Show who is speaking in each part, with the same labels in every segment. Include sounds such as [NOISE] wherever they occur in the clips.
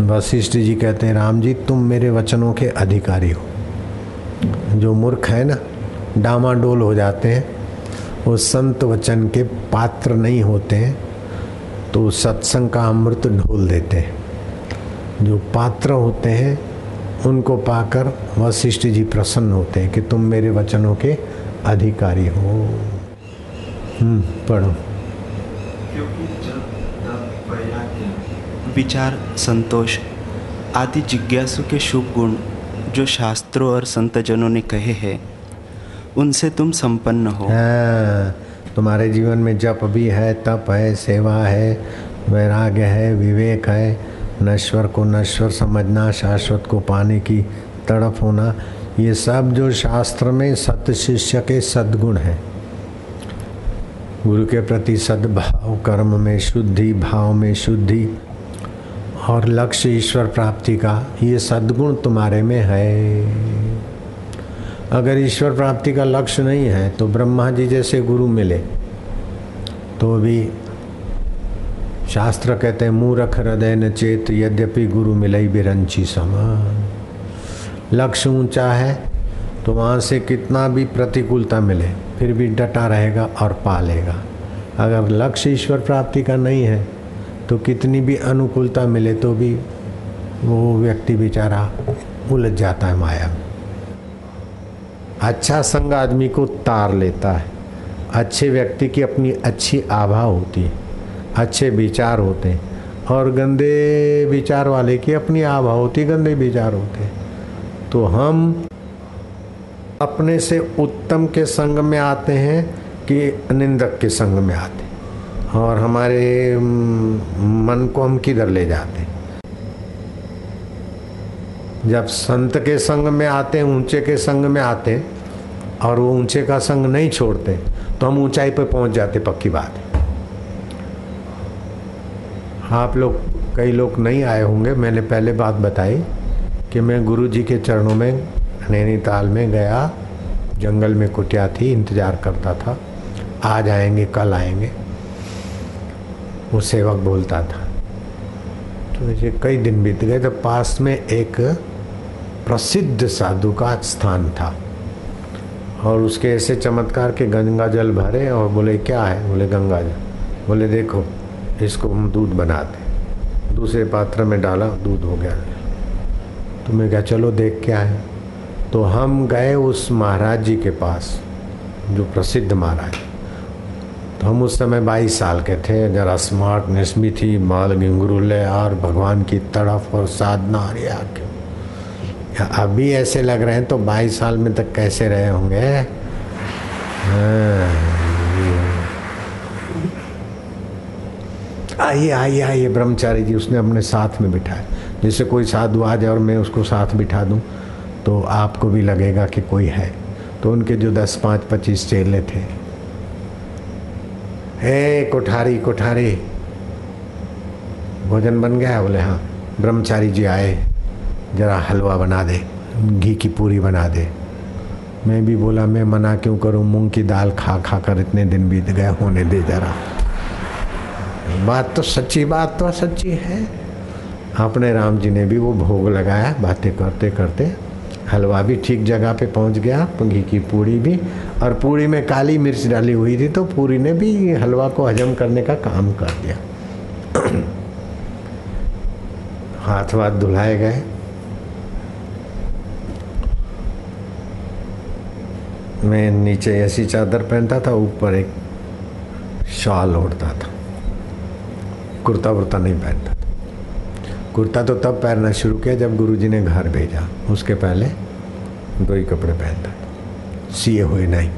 Speaker 1: वशिष्ठ जी कहते हैं राम जी तुम मेरे वचनों के अधिकारी हो। जो मूर्ख है ना डामाडोल हो जाते हैं वो संत वचन के पात्र नहीं होते हैं तो सत्संग का अमृत ढोल देते हैं। जो पात्र होते हैं उनको पाकर वशिष्ठ जी प्रसन्न होते हैं कि तुम मेरे वचनों के अधिकारी हो। हम्म, पढ़ो।
Speaker 2: विचार संतोष आदि जिज्ञासु के शुभ गुण जो शास्त्रों और संतजनों ने कहे हैं उनसे तुम संपन्न हो।
Speaker 1: हाँ, तुम्हारे जीवन में जप भी है तप है सेवा है वैराग्य है विवेक है। नश्वर को नश्वर समझना शाश्वत को पाने की तड़प होना ये सब जो शास्त्र में सत शिष्य के सद्गुण हैं। गुरु के प्रति सद्भाव कर्म में शुद्धि भाव में शुद्धि और लक्ष्य ईश्वर प्राप्ति का ये सद्गुण तुम्हारे में है। अगर ईश्वर प्राप्ति का लक्ष्य नहीं है तो ब्रह्मा जी जैसे गुरु मिले तो भी शास्त्र कहते हैं, मूर्ख हृदय न चेत, यद्यपि गुरु मिले बिरंची समान लक्ष्य ऊँचा है तो वहाँ से कितना भी प्रतिकूलता मिले, फिर भी डटा रहेगा और पालेगा। अगर लक्ष्य ईश्वर प्राप्ति का नहीं है तो कितनी भी अनुकूलता मिले तो भी वो व्यक्ति बेचारा उलझ जाता है माया में। अच्छा संग आदमी को तार लेता है। अच्छे व्यक्ति की अपनी अच्छी आभा होती है, अच्छे विचार होते हैं और गंदे विचार वाले की अपनी आभा होती है, गंदे विचार होते हैं। तो हम अपने से उत्तम के संग में आते हैं कि निंदक के संग में आते हैं। और हमारे मन को हम किधर ले जाते? जब संत के संग में आते, ऊँचे के संग में आते, और वो ऊँचे का संग नहीं छोड़ते तो हम ऊंचाई पर पहुँच जाते, पक्की बात है। आप लोग, कई लोग नहीं आए होंगे, मैंने पहले बात बताई कि मैं गुरु जी के चरणों में, नैनीताल में गया, जंगल में कुटिया थी, इंतज़ार करता था। आज आएँगे, कल आएँगे। वो सेवक बोलता था। तो मुझे कई दिन बीत गए तो पास में एक प्रसिद्ध साधु का स्थान था। और उसके ऐसे चमत्कार के गंगा जल भरे और बोले, क्या है? बोले गंगा जल बोले, देखो, इसको हम दूध बनाते दूसरे पात्र में डाला, दूध हो गया। तो मैं क्या चलो, देख क्या है। तो हम गए उस महाराज जी के पास, जो प्रसिद्ध महाराज। तो हम उस समय बाईस साल के थे। जरा स्मार्ट निस्मी थी माल गिंगरुले और भगवान की तड़फ और साधना और या क्यों अभी ऐसे लग रहे हैं तो बाईस साल में तक कैसे रहे होंगे? हाँ। आइए आइए आइए, ब्रह्मचारी जी, उसने अपने साथ में बिठाया। जैसे कोई साधु आ जाए और मैं उसको साथ बिठा दूँ तो आपको भी लगेगा कि कोई है। तो उनके जो दस, पाँच, पच्चीस चेले थे हे कोठारी कोठारी। भोजन बन गया? बोले हाँ। ब्रह्मचारी जी आए। जरा हलवा बना दे, घी की पूरी बना दे। मैं भी बोला, मैं मना क्यों करूँ? मूंग की दाल खा खा कर इतने दिन बीत गए, होने दे जरा। बात तो सच्ची, बात तो सच्ची है। अपने राम जी ने भी वो भोग लगाया, बातें करते करते। हलवा भी ठीक जगह पे पहुँच गया घी की पूड़ी भी। और पूड़ी में काली मिर्च डाली हुई थी तो पूरी ने भी हलवा को हजम करने का काम कर दिया। हाथ वाथ धुलाए गए। मैं नीचे ऐसी चादर पहनता था, ऊपर एक शॉल ओढ़ता था। कुर्ता वुर्ता नहीं पहनता। कुर्ता तो तब पहनना शुरू किया जब गुरुजी ने घर भेजा। उसके पहले दो ही कपड़े पहनता था। सीए हुए नहीं।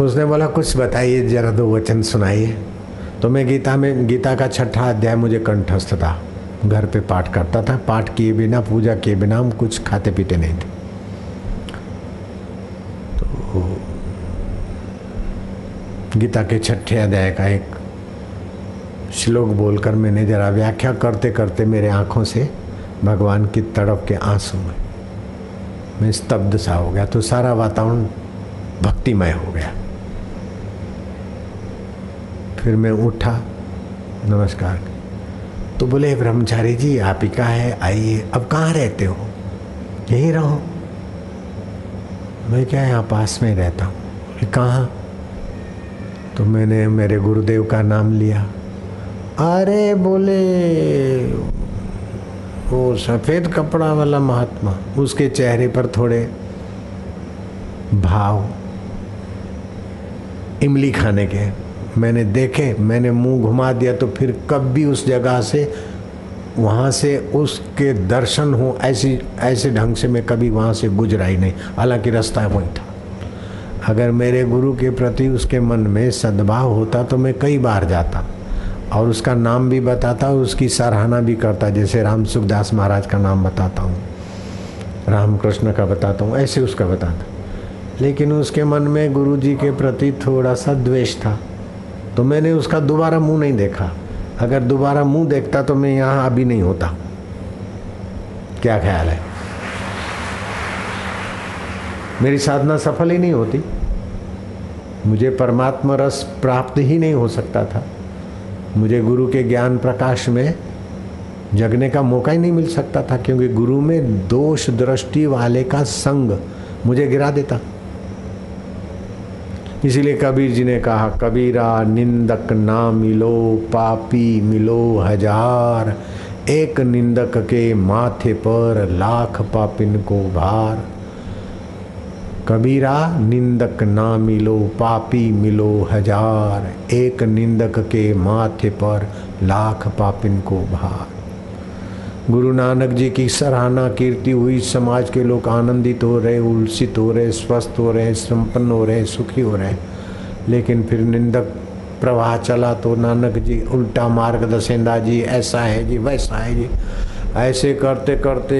Speaker 1: उसने बोला, कुछ बताइए, जरा दो वचन सुनाइए। तो मैं गीता में, गीता का छठा अध्याय मुझे कंठस्थ था। घर पे पाठ करता था। पाठ किए बिना, पूजा किए बिना हम कुछ खाते पीते नहीं थे। तो गीता के छठे अध्याय का एक श्लोक बोलकर मैंने जरा व्याख्या करते करते मेरे आँखों से भगवान की तड़प के आँसू में मैं स्तब्ध सा हो गया तो सारा वातावरण भक्तिमय हो गया। फिर मैं उठा, नमस्कार। तो बोले, ब्रह्मचारी जी, आप ही का है? आइए। अब कहाँ रहते हो? यहीं रहो। मैं क्या यहाँ पास में रहता हूँ? कहाँ? तो मैंने मेरे गुरुदेव का नाम लिया। अरे बोले, वो सफ़ेद कपड़ा वाला महात्मा, उसके चेहरे पर थोड़े भाव इमली खाने के मैंने देखे, मैंने मुँह घुमा दिया तो फिर कभी उस जगह से, वहाँ से उसके दर्शन हो, ऐसी, ऐसे ढंग से मैं कभी वहाँ से गुजरा ही नहीं। हालाँकि रास्ता वही था। अगर मेरे गुरु के प्रति उसके मन में सद्भाव होता तो मैं कई बार जाता। और उसका नाम भी बताता और उसकी सराहना भी करता जैसे राम सुखदास महाराज का नाम बताता हूँ, रामकृष्ण का बताता हूँ, ऐसे उसका बताता लेकिन उसके मन में गुरु जी के प्रति थोड़ा सा द्वेष था तो मैंने उसका दोबारा मुँह नहीं देखा। अगर दोबारा मुँह देखता तो मैं यहाँ अभी नहीं होता। क्या ख्याल है? मेरी साधना सफल ही नहीं होती। मुझे परमात्मा रस प्राप्त ही नहीं हो सकता था। मुझे गुरु के ज्ञान प्रकाश में जगने का मौका ही नहीं मिल सकता था, क्योंकि गुरु में दोष दृष्टि वाले का संग मुझे गिरा देता। इसीलिए कबीर जी ने कहा, कबीरा निंदक ना मिलो, पापी मिलो हज़ार। एक निंदक के माथे पर लाख पापिन को भार। कबीरा, निंदक ना मिलो, पापी मिलो हज़ार। एक निंदक के माथे पर लाख पापिन को भार। गुरु नानक जी की सराहना कीर्ति हुई। समाज के लोग आनंदित हो रहे, उल्सित हो रहे, स्वस्थ हो रहे, संपन्न हो रहे, सुखी हो रहे। लेकिन फिर निंदक प्रवाह चला तो नानक जी उल्टा मार्ग दसेंदा जी, ऐसा है जी, वैसा है जी। ऐसे करते करते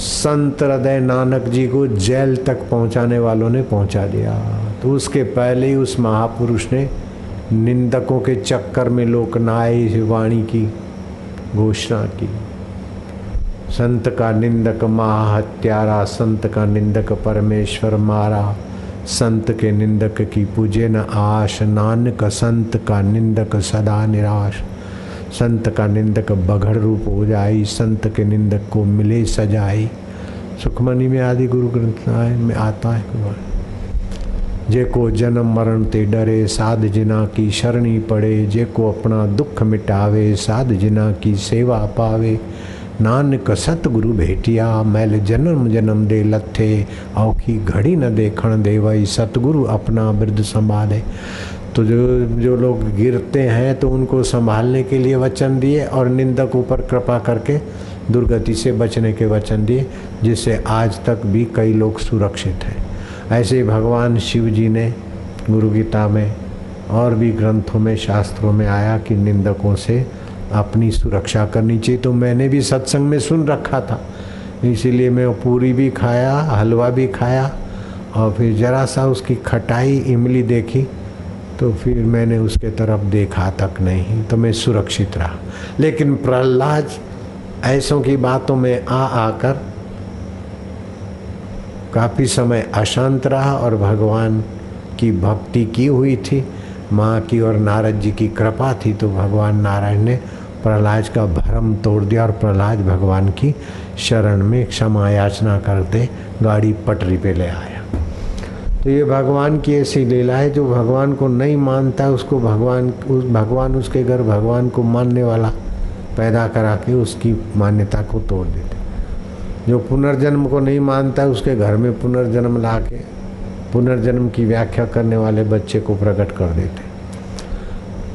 Speaker 1: संत हृदय नानक जी को जेल तक पहुँचाने वालों ने पहुँचा दिया। तो उसके पहले ही उस महापुरुष ने निंदकों के चक्कर में लोकनाय वाणी की घोषणा की। संत का निंदक महाहत्यारा, संत का निंदक परमेश्वर मारा। संत के निंदक की पूजे न आश, नानक संत का निंदक सदा निराश। संत का निंदक बघड़ रूप हो जाई, संत के निंदक को मिले सजाई। सुखमनी में आदि गुरु ग्रंथ में आता है जे को जन्म मरण ते डरे, साध जिना की शरणी पड़े। जे को अपना दुख मिटावे, साध जिना की सेवा पावे। नानक सतगुरु भेटिया, मैल जन्म जन्म दे लथे। औखी घड़ी न देखण दे वही सतगुरु अपना वृद्ध संभाले। तो जो जो लोग गिरते हैं तो उनको संभालने के लिए वचन दिए और निंदक ऊपर कृपा करके दुर्गति से बचने के वचन दिए, जिससे आज तक भी कई लोग सुरक्षित हैं। ऐसे ही भगवान शिव जी ने गुरु गीता में और भी ग्रंथों में, शास्त्रों में आया कि निंदकों से अपनी सुरक्षा करनी चाहिए। तो मैंने भी सत्संग में सुन रखा था। इसीलिए मैं पूरी भी खाया, हलवा भी खाया और फिर जरा सा उसकी खटाई, इमली देखी। तो फिर मैंने उसके तरफ़ देखा तक नहीं तो मैं सुरक्षित रहा। लेकिन प्रहलाद, ऐसों की बातों में आ आकर काफ़ी समय अशांत रहा और भगवान की भक्ति की हुई थी। माँ की और नारद जी की कृपा थी तो भगवान नारायण ने प्रहलाद का भरम तोड़ दिया और प्रहलाद भगवान की शरण में क्षमा याचना करते गाड़ी पटरी पे ले आया। तो ये भगवान की ऐसी लीला है जो भगवान को नहीं मानता, उसको भगवान, उस भगवान उसके घर भगवान को मानने वाला पैदा करा के उसकी मान्यता को तोड़ देते। जो पुनर्जन्म को नहीं मानता, उसके घर में पुनर्जन्म ला के पुनर्जन्म की व्याख्या करने वाले बच्चे को प्रकट कर देते।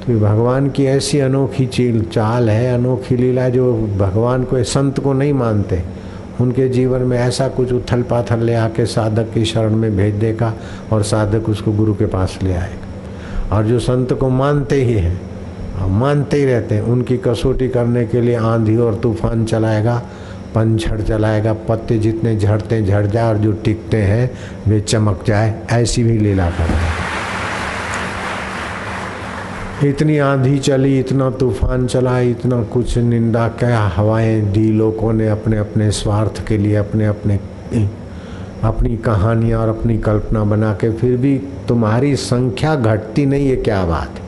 Speaker 1: तो ये भगवान की ऐसी अनोखी चील, चाल है, अनोखी लीला जो भगवान को, संत को नहीं मानते। उनके जीवन में ऐसा कुछ उथल पाथल ले आके साधक की शरण में भेज देगा और साधक उसको गुरु के पास ले आएगा। और जो संत को मानते ही हैं मानते ही रहते हैं, उनकी कसौटी करने के लिए आंधी और तूफ़ान चलाएगा, पंछड़ चलाएगा, पत्ते जितने झड़ते झड़ जाए और जो टिकते हैं, वे चमक जाए, ऐसी भी लीला करेगा इतनी आंधी चली, इतना तूफ़ान चला, इतना कुछ निंदा क्या। हवाएँ दी लोगों ने अपने अपने स्वार्थ के लिए, अपने अपने अपनी कहानियाँ और अपनी कल्पना बना के। फिर भी तुम्हारी संख्या घटती नहीं है, क्या बात है?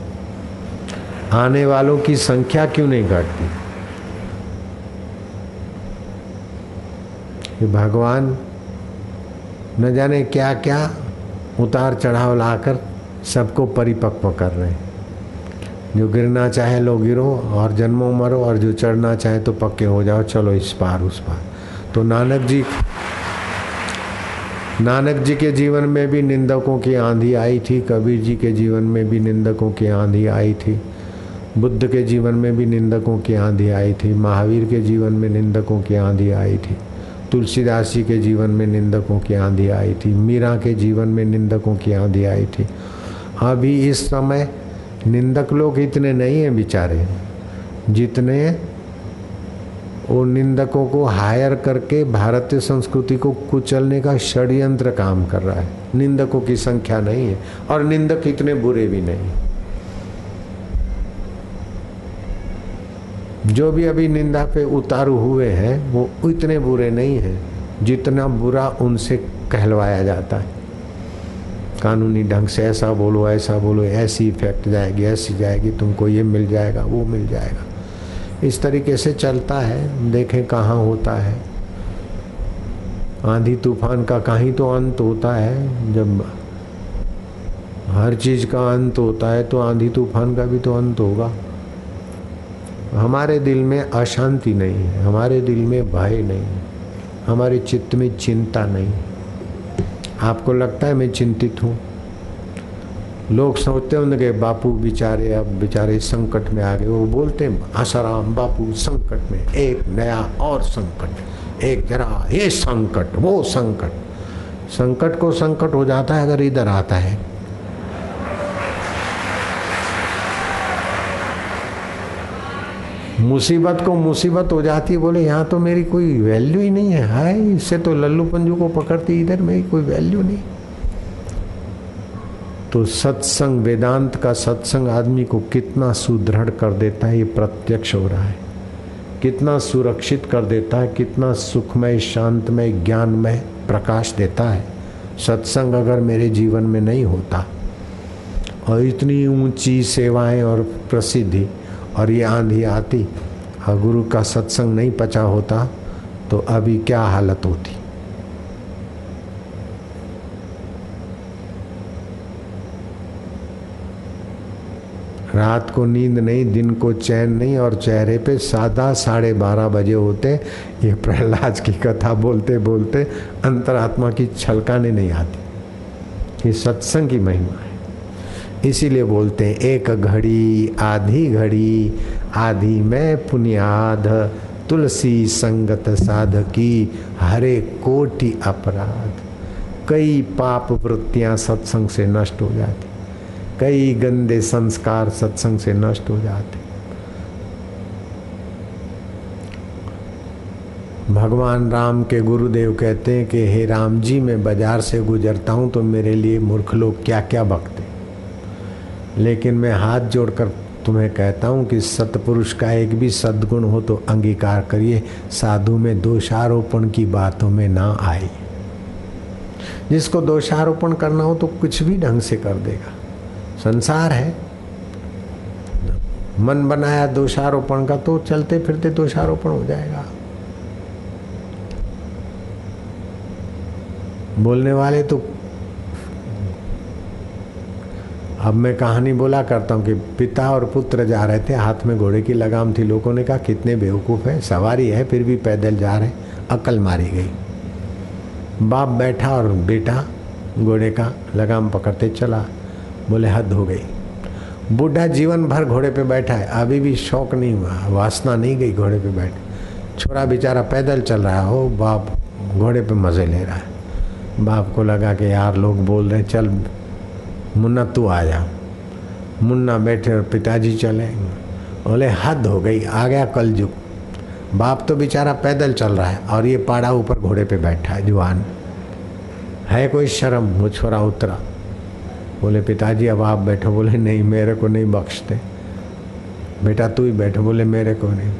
Speaker 1: आने वालों की संख्या क्यों नहीं घटती? कि भगवान, न जाने क्या क्या उतार चढ़ाव लाकर सबको परिपक्व कर रहे हैं। जो गिरना चाहे लो गिरो, और जन्मों मरो, और जो चढ़ना चाहे तो पक्के हो जाओ, चलो इस पार, उस पार। तो नानक जी नानक जी के जीवन में भी निंदकों की आंधी आई थी, कबीर जी के जीवन में भी निंदकों की आंधी आई थी, बुद्ध के जीवन में भी निंदकों की आंधी आई थी, महावीर के जीवन में निंदकों की आंधी आई थी, तुलसीदास जी के जीवन में निंदकों की आंधी आई थी, मीरा के जीवन में निंदकों की आंधी आई थी। अभी इस समय निंदक लोग इतने नहीं हैं बेचारे, जितने वो निंदकों को हायर करके भारतीय संस्कृति को कुचलने का षड्यंत्र काम कर रहा है। निंदकों की संख्या नहीं है और निंदक इतने बुरे भी नहीं। जो भी अभी निंदा पे उतारू हुए हैं, वो इतने बुरे नहीं हैं जितना बुरा उनसे कहलवाया जाता है। कानूनी ढंग से ऐसा बोलो ऐसा बोलो, ऐसी इफ़ेक्ट जाएगी, ऐसी जाएगी, तुमको ये मिल जाएगा, वो मिल जाएगा। इस तरीके से चलता है, देखें कहाँ होता है। आंधी तूफ़ान का कहीं तो अंत होता है, जब हर चीज़ का अंत होता है तो आंधी तूफ़ान का भी तो अंत होगा। हमारे दिल में अशांति नहीं है, हमारे दिल में भय नहीं है, हमारे चित्त में चिंता नहीं आपको लगता है मैं चिंतित हूँ? लोग सोचते होंगे बापू बेचारे अब बेचारे संकट में आ गए। वो बोलते हैं, आसाराम बापू, संकट में एक नया और संकट, एक जरा ये संकट, वो संकट। संकट को संकट हो जाता है, अगर इधर आता है मुसीबत को मुसीबत हो जाती है, बोले, यहाँ तो मेरी कोई वैल्यू ही नहीं है। हाय, इससे तो लल्लू पंजू को पकड़ती इधर मेरी कोई वैल्यू नहीं। तो सत्संग, वेदांत का सत्संग आदमी को कितना सुदृढ़ कर देता है, ये प्रत्यक्ष हो रहा है। कितना सुरक्षित कर देता है, कितना सुखमय, शांतमय, ज्ञानमय प्रकाश देता है। सत्संग अगर मेरे जीवन में नहीं होता, और इतनी ऊँची सेवाएँ और प्रसिद्धि और ये आंधी आती और गुरु का सत्संग नहीं पचा होता तो अभी क्या हालत होती? रात को नींद नहीं, दिन को चैन नहीं और चेहरे पे सादा साढ़े बारह बजे होते, ये प्रहलाद की कथा बोलते बोलते अंतरात्मा की छलकाने नहीं आती। ये सत्संग की महिमा है। इसीलिए बोलते हैं, एक घड़ी, आधी घड़ी, आधी में पुनियाद, तुलसी संगत साधकी, हरे कोटि अपराध। कई पाप वृत्तियाँ सत्संग से नष्ट हो जाती, कई गंदे संस्कार सत्संग से नष्ट हो जाते। भगवान राम के गुरुदेव कहते हैं कि, हे राम जी, मैं बाज़ार से गुजरता हूँ तो मेरे लिए मूर्ख लोग क्या क्या बकते लेकिन मैं हाथ जोड़कर तुम्हें कहता हूँ कि सतपुरुष का एक भी सद्गुण हो तो अंगीकार करिए। साधु में दोषारोपण की बातों में ना आए। जिसको दोषारोपण करना हो तो कुछ भी ढंग से कर देगा। संसार है। मन बनाया दोषारोपण का तो चलते फिरते दोषारोपण हो जाएगा। बोलने वाले तो अब मैं कहानी बोला करता हूँ कि पिता और पुत्र जा रहे थे, हाथ में घोड़े की लगाम थी। लोगों ने कहा, कितने बेवकूफ़ हैं, सवारी है, फिर भी पैदल जा रहे अकल मारी गई। बाप बैठा और बेटा, घोड़े का लगाम पकड़ते चला बोले हद हो गई। बूढ़ा जीवन भर घोड़े पे बैठा है। अभी भी शौक नहीं हुआ, वासना नहीं गई घोड़े पे बैठ। छोरा बेचारा पैदल चल रहा हो, बाप घोड़े पे मज़े ले रहा है। बाप को लगा कि यार, लोग बोल रहे चल मुन्ना, तू आ जा। मुन्ना बैठे और पिताजी चले। बोले, हद हो गई, आ गया कल जुग बाप तो बेचारा पैदल चल रहा है और ये पाड़ा ऊपर घोड़े पे बैठा है, जवान। है कोई शर्म? वो उतरा। बोले, पिताजी, अब आप बैठो। बोले, नहीं, मेरे को नहीं बख्शते। बेटा, तू ही बैठो। बोले, मेरे को नहीं।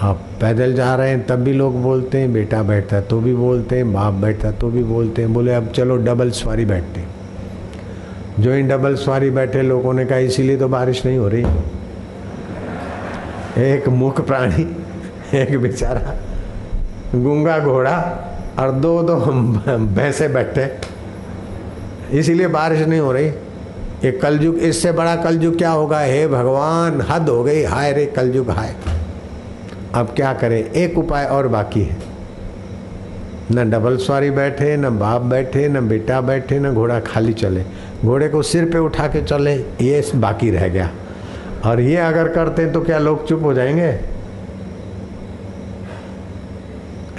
Speaker 1: आप पैदल जा रहे हैं, तब भी लोग बोलते हैं, बेटा बैठता तो भी बोलते हैं, बाप बैठता तो भी बोलते हैं। बोले, अब चलो, डबल सवारी बैठते जो इन डबल सवारी बैठे लोगों ने कहा, इसीलिए तो बारिश नहीं हो रही। एक मुख प्राणी, एक बेचारा, गुंगा घोड़ा और दो दो भैंसे बैठे। इसीलिए बारिश नहीं हो रही। ये कलयुग, इससे बड़ा कलयुग क्या होगा? हे भगवान, हद हो गई। हाय रे, कलयुग हाय। अब क्या करें? एक उपाय और बाकी है। न डबल सवारी बैठे, न बाप बैठे, न बेटा बैठे, न घोड़ा खाली चले। घोड़े को सिर पे उठा के चले, ये बाकी रह गया। और ये अगर करते तो क्या लोग चुप हो जाएँगे?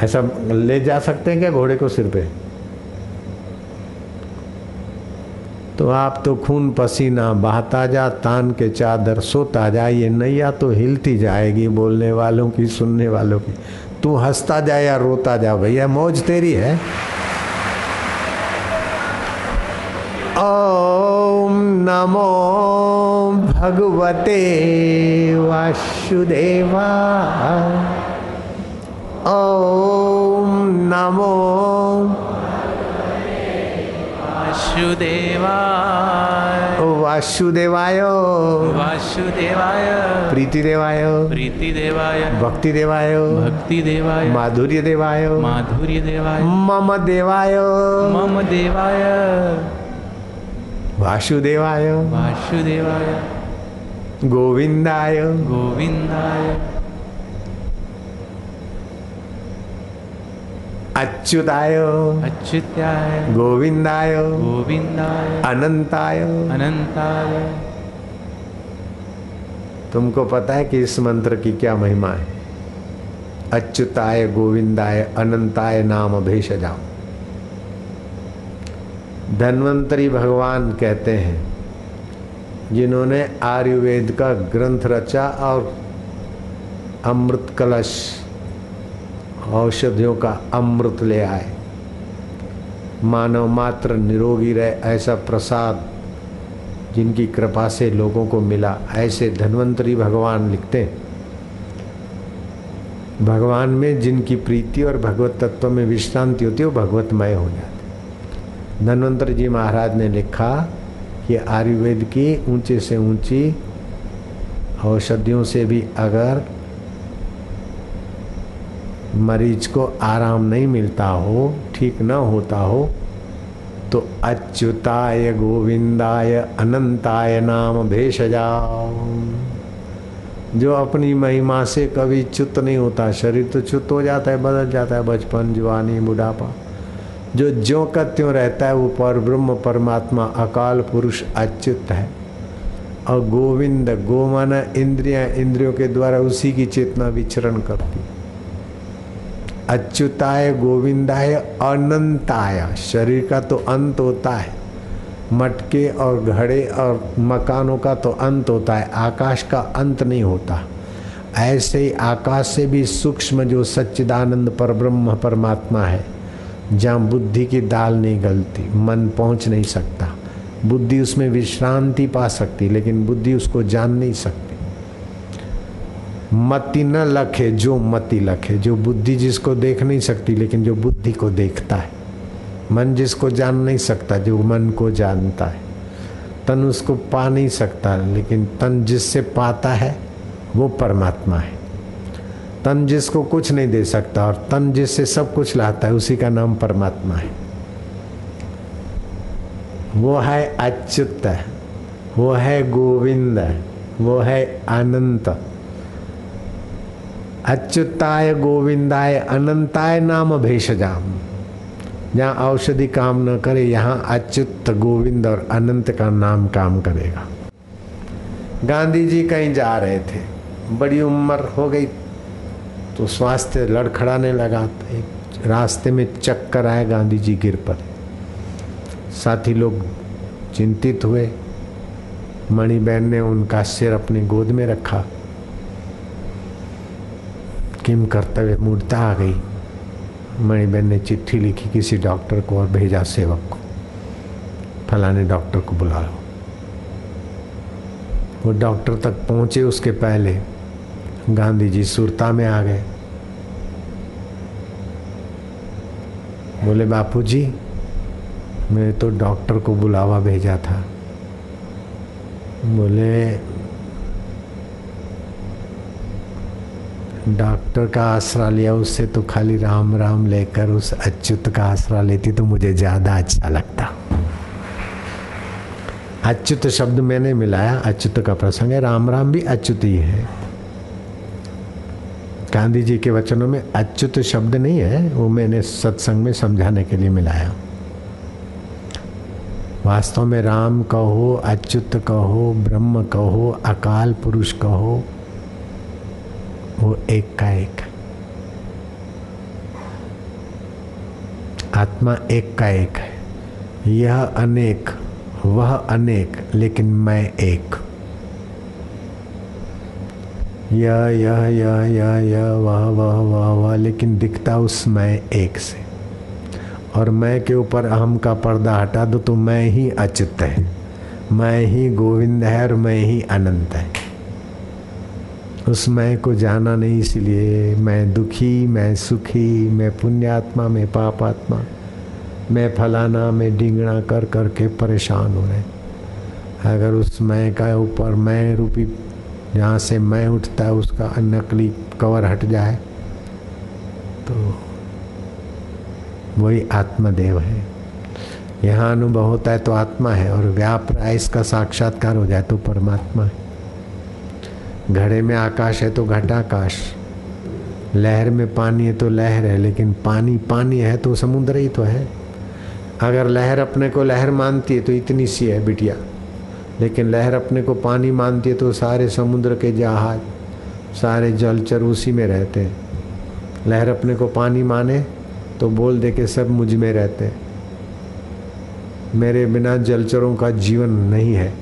Speaker 1: ऐसा ले जा सकते हैं क्या घोड़े को सिर पे? तो आप तो खून पसीना बहाता जा तान के चादर सोता जा ये नैया तो हिलती जाएगी बोलने वालों की, सुनने वालों की। तू हंसता जा या रोता जा, भैया, मौज तेरी है। ओम नमो भगवते वासुदेवा ओम नमो
Speaker 3: वासुदेवाय।
Speaker 1: वासुदेवाय।
Speaker 3: वासुदेवाय।
Speaker 1: प्रीतिदेवाय।
Speaker 3: प्रीतिदेवाय।
Speaker 1: भक्तिदेवाय।
Speaker 3: भक्तिदेवाय।
Speaker 1: माधुर्यदेवाय।
Speaker 3: माधुर्यदेवाय।
Speaker 1: मम देवाय।
Speaker 3: मम देवाय।
Speaker 1: वासुदेवाय।
Speaker 3: वासुदेवाय।
Speaker 1: गोविंदाय।
Speaker 3: गोविन्दाय
Speaker 1: अच्युताय।
Speaker 3: अच्युत्याय
Speaker 1: गोविंदाय।
Speaker 3: गोविन्दाय
Speaker 1: अनंताय।
Speaker 3: अनन्ताय
Speaker 1: तुमको पता है कि इस मंत्र की क्या महिमा है? अच्युताय गोविंदाय अनंताय नाम भेषजाम धन्वंतरी भगवान कहते हैं, जिन्होंने आयुर्वेद का ग्रंथ रचा और अमृत कलश औषधियों का अमृत ले आए। मानव मात्र निरोगी रहे ऐसा प्रसाद जिनकी कृपा से लोगों को मिला, ऐसे धन्वंतरी भगवान लिखते हैं। भगवान में जिनकी प्रीति और भगवत तत्व में विश्रांति होती है, वो भगवतमय हो जाते धन्वंतरी जी महाराज ने लिखा कि आयुर्वेद की ऊँचे से ऊँची औषधियों से भी अगर मरीज़ को आराम नहीं मिलता हो, ठीक न होता हो तो अच्युताय गोविंदाय अनंताय नाम भेषजाओ जो अपनी महिमा से कभी च्युत नहीं होता, शरीर तो च्युत हो जाता है, बदल जाता है, बचपन, जवानी, बुढ़ापा। जो ज्यों का त्यों रहता है, वो पर ब्रह्म परमात्मा, अकाल पुरुष अच्युत है। और गोविंद, गोमाना इंद्रिया इंद्रियों के द्वारा उसी की चेतना विचरण करती अच्युताय, गोविंदाय, अनंताय। शरीर का तो अंत होता है, मटके और घड़े और मकानों का तो अंत होता है, आकाश का अंत नहीं होता। ऐसे ही आकाश से भी सूक्ष्म जो सच्चिदानंद पर ब्रह्म परमात्मा है जहाँ बुद्धि की दाल नहीं गलती, मन पहुँच नहीं सकता। बुद्धि उसमें विश्रांति पा सकती, लेकिन बुद्धि उसको जान नहीं सकती। मति न लखे जो मति लखे, जो बुद्धि जिसको देख नहीं सकती, लेकिन जो बुद्धि को देखता है। मन जिसको जान नहीं सकता, जो मन को जानता है। तन उसको पा नहीं सकता, लेकिन तन जिससे पाता है, वो परमात्मा है। तन जिसको कुछ नहीं दे सकता और तन जिससे सब कुछ लाता है, उसी का नाम परमात्मा है। वो है अच्युत वो है गोविंद वो है अनंत। अच्युताय, गोविंदाय, अनंताय नाम भेषजाम जहाँ औषधि काम न करे, यहाँ अच्युत, गोविंद और अनंत का नाम काम करेगा। गांधी जी कहीं जा रहे थे, बड़ी उम्र हो गई तो स्वास्थ्य लड़खड़ाने लगा, एक रास्ते में चक्कर आए गांधी जी गिर पड़े। साथी लोग चिंतित हुए। मणिबेन ने उनका सिर अपनी गोद में रखा। किम कर्तव्य मूर्ता आ गई। मणिबेन ने चिट्ठी लिखी किसी डॉक्टर को और भेजा सेवक को। फलाने डॉक्टर को बुला लो। वो डॉक्टर तक पहुँचे उसके पहले। गांधी जी सुरता में आ गए। बोले बापू जी मैंने तो डॉक्टर को बुलावा भेजा था। बोले, डॉक्टर का आसरा लिया, उससे तो खाली राम राम लेकर उस अच्युत का आसरा लेती तो मुझे ज़्यादा अच्छा लगता। अच्युत शब्द मैंने मिलाया। अच्युत का प्रसंग है, राम राम भी अच्युत ही है। गांधी जी के वचनों में अच्युत शब्द नहीं है, वो मैंने सत्संग में समझाने के लिए मिलाया वास्तव में राम कहो, अच्युत कहो, ब्रह्म कहो, अकाल पुरुष कहो, वो एक का एक आत्मा एक का एक है। यह अनेक, वह अनेक, लेकिन मैं एक। यह यह यह यह यह वाह, वह वह वह, लेकिन दिखता उस मैं एक से। और मैं के ऊपर अहम का पर्दा हटा दो तो मैं ही अच्युत है। मैं ही गोविंद है और मैं ही अनंत है। उस मैं को जाना नहीं, इसलिए मैं दुखी, मैं सुखी, मैं पुण्यात्मा, मैं पापात्मा, मैं फलाना, मैं डिंगना कर कर के परेशान हो रहे अगर उस मैं का ऊपर मैं रूपी जहाँ से मैं उठता है, उसका नकली कवर हट जाए तो वही आत्मदेव है। यहाँ अनुभव होता है तो आत्मा है, और व्याप इसका साक्षात्कार हो जाए तो परमात्मा है। घड़े में आकाश है तो घटाकाश लहर में पानी है तो लहर है, लेकिन पानी पानी है तो समुद्र ही तो है। अगर लहर अपने को लहर मानती है तो इतनी सी है बिटिया। लेकिन लहर अपने को पानी मानती है तो सारे समुद्र के जहाज़, सारे जलचर उसी में रहते हैं। लहर अपने को पानी माने तो बोल दे के सब मुझमें रहते हैं। मेरे बिना जलचरों का जीवन नहीं है,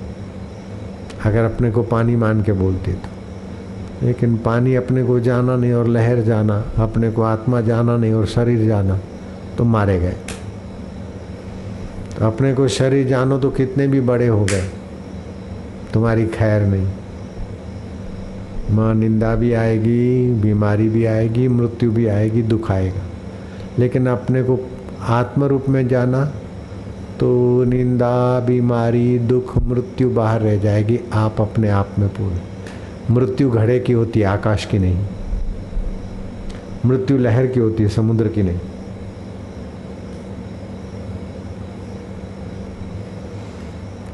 Speaker 1: अगर अपने को पानी मान के बोलती तो। लेकिन पानी अपने को जाना नहीं और लहर जाना, अपने को आत्मा जाना नहीं और शरीर जाना तो मारे गए। तो अपने को शरीर जानो तो कितने भी बड़े हो गए। तुम्हारी खैर नहीं। माँ निंदा भी आएगी, बीमारी भी आएगी, मृत्यु भी आएगी, दुख आएगा। लेकिन अपने को आत्म रूप में जाना तो निंदा, बीमारी, दुख, मृत्यु बाहर रह जाएगी, आप अपने आप में पूर्ण। मृत्यु घड़े की होती है, आकाश की नहीं। मृत्यु लहर की होती है, समुद्र की नहीं।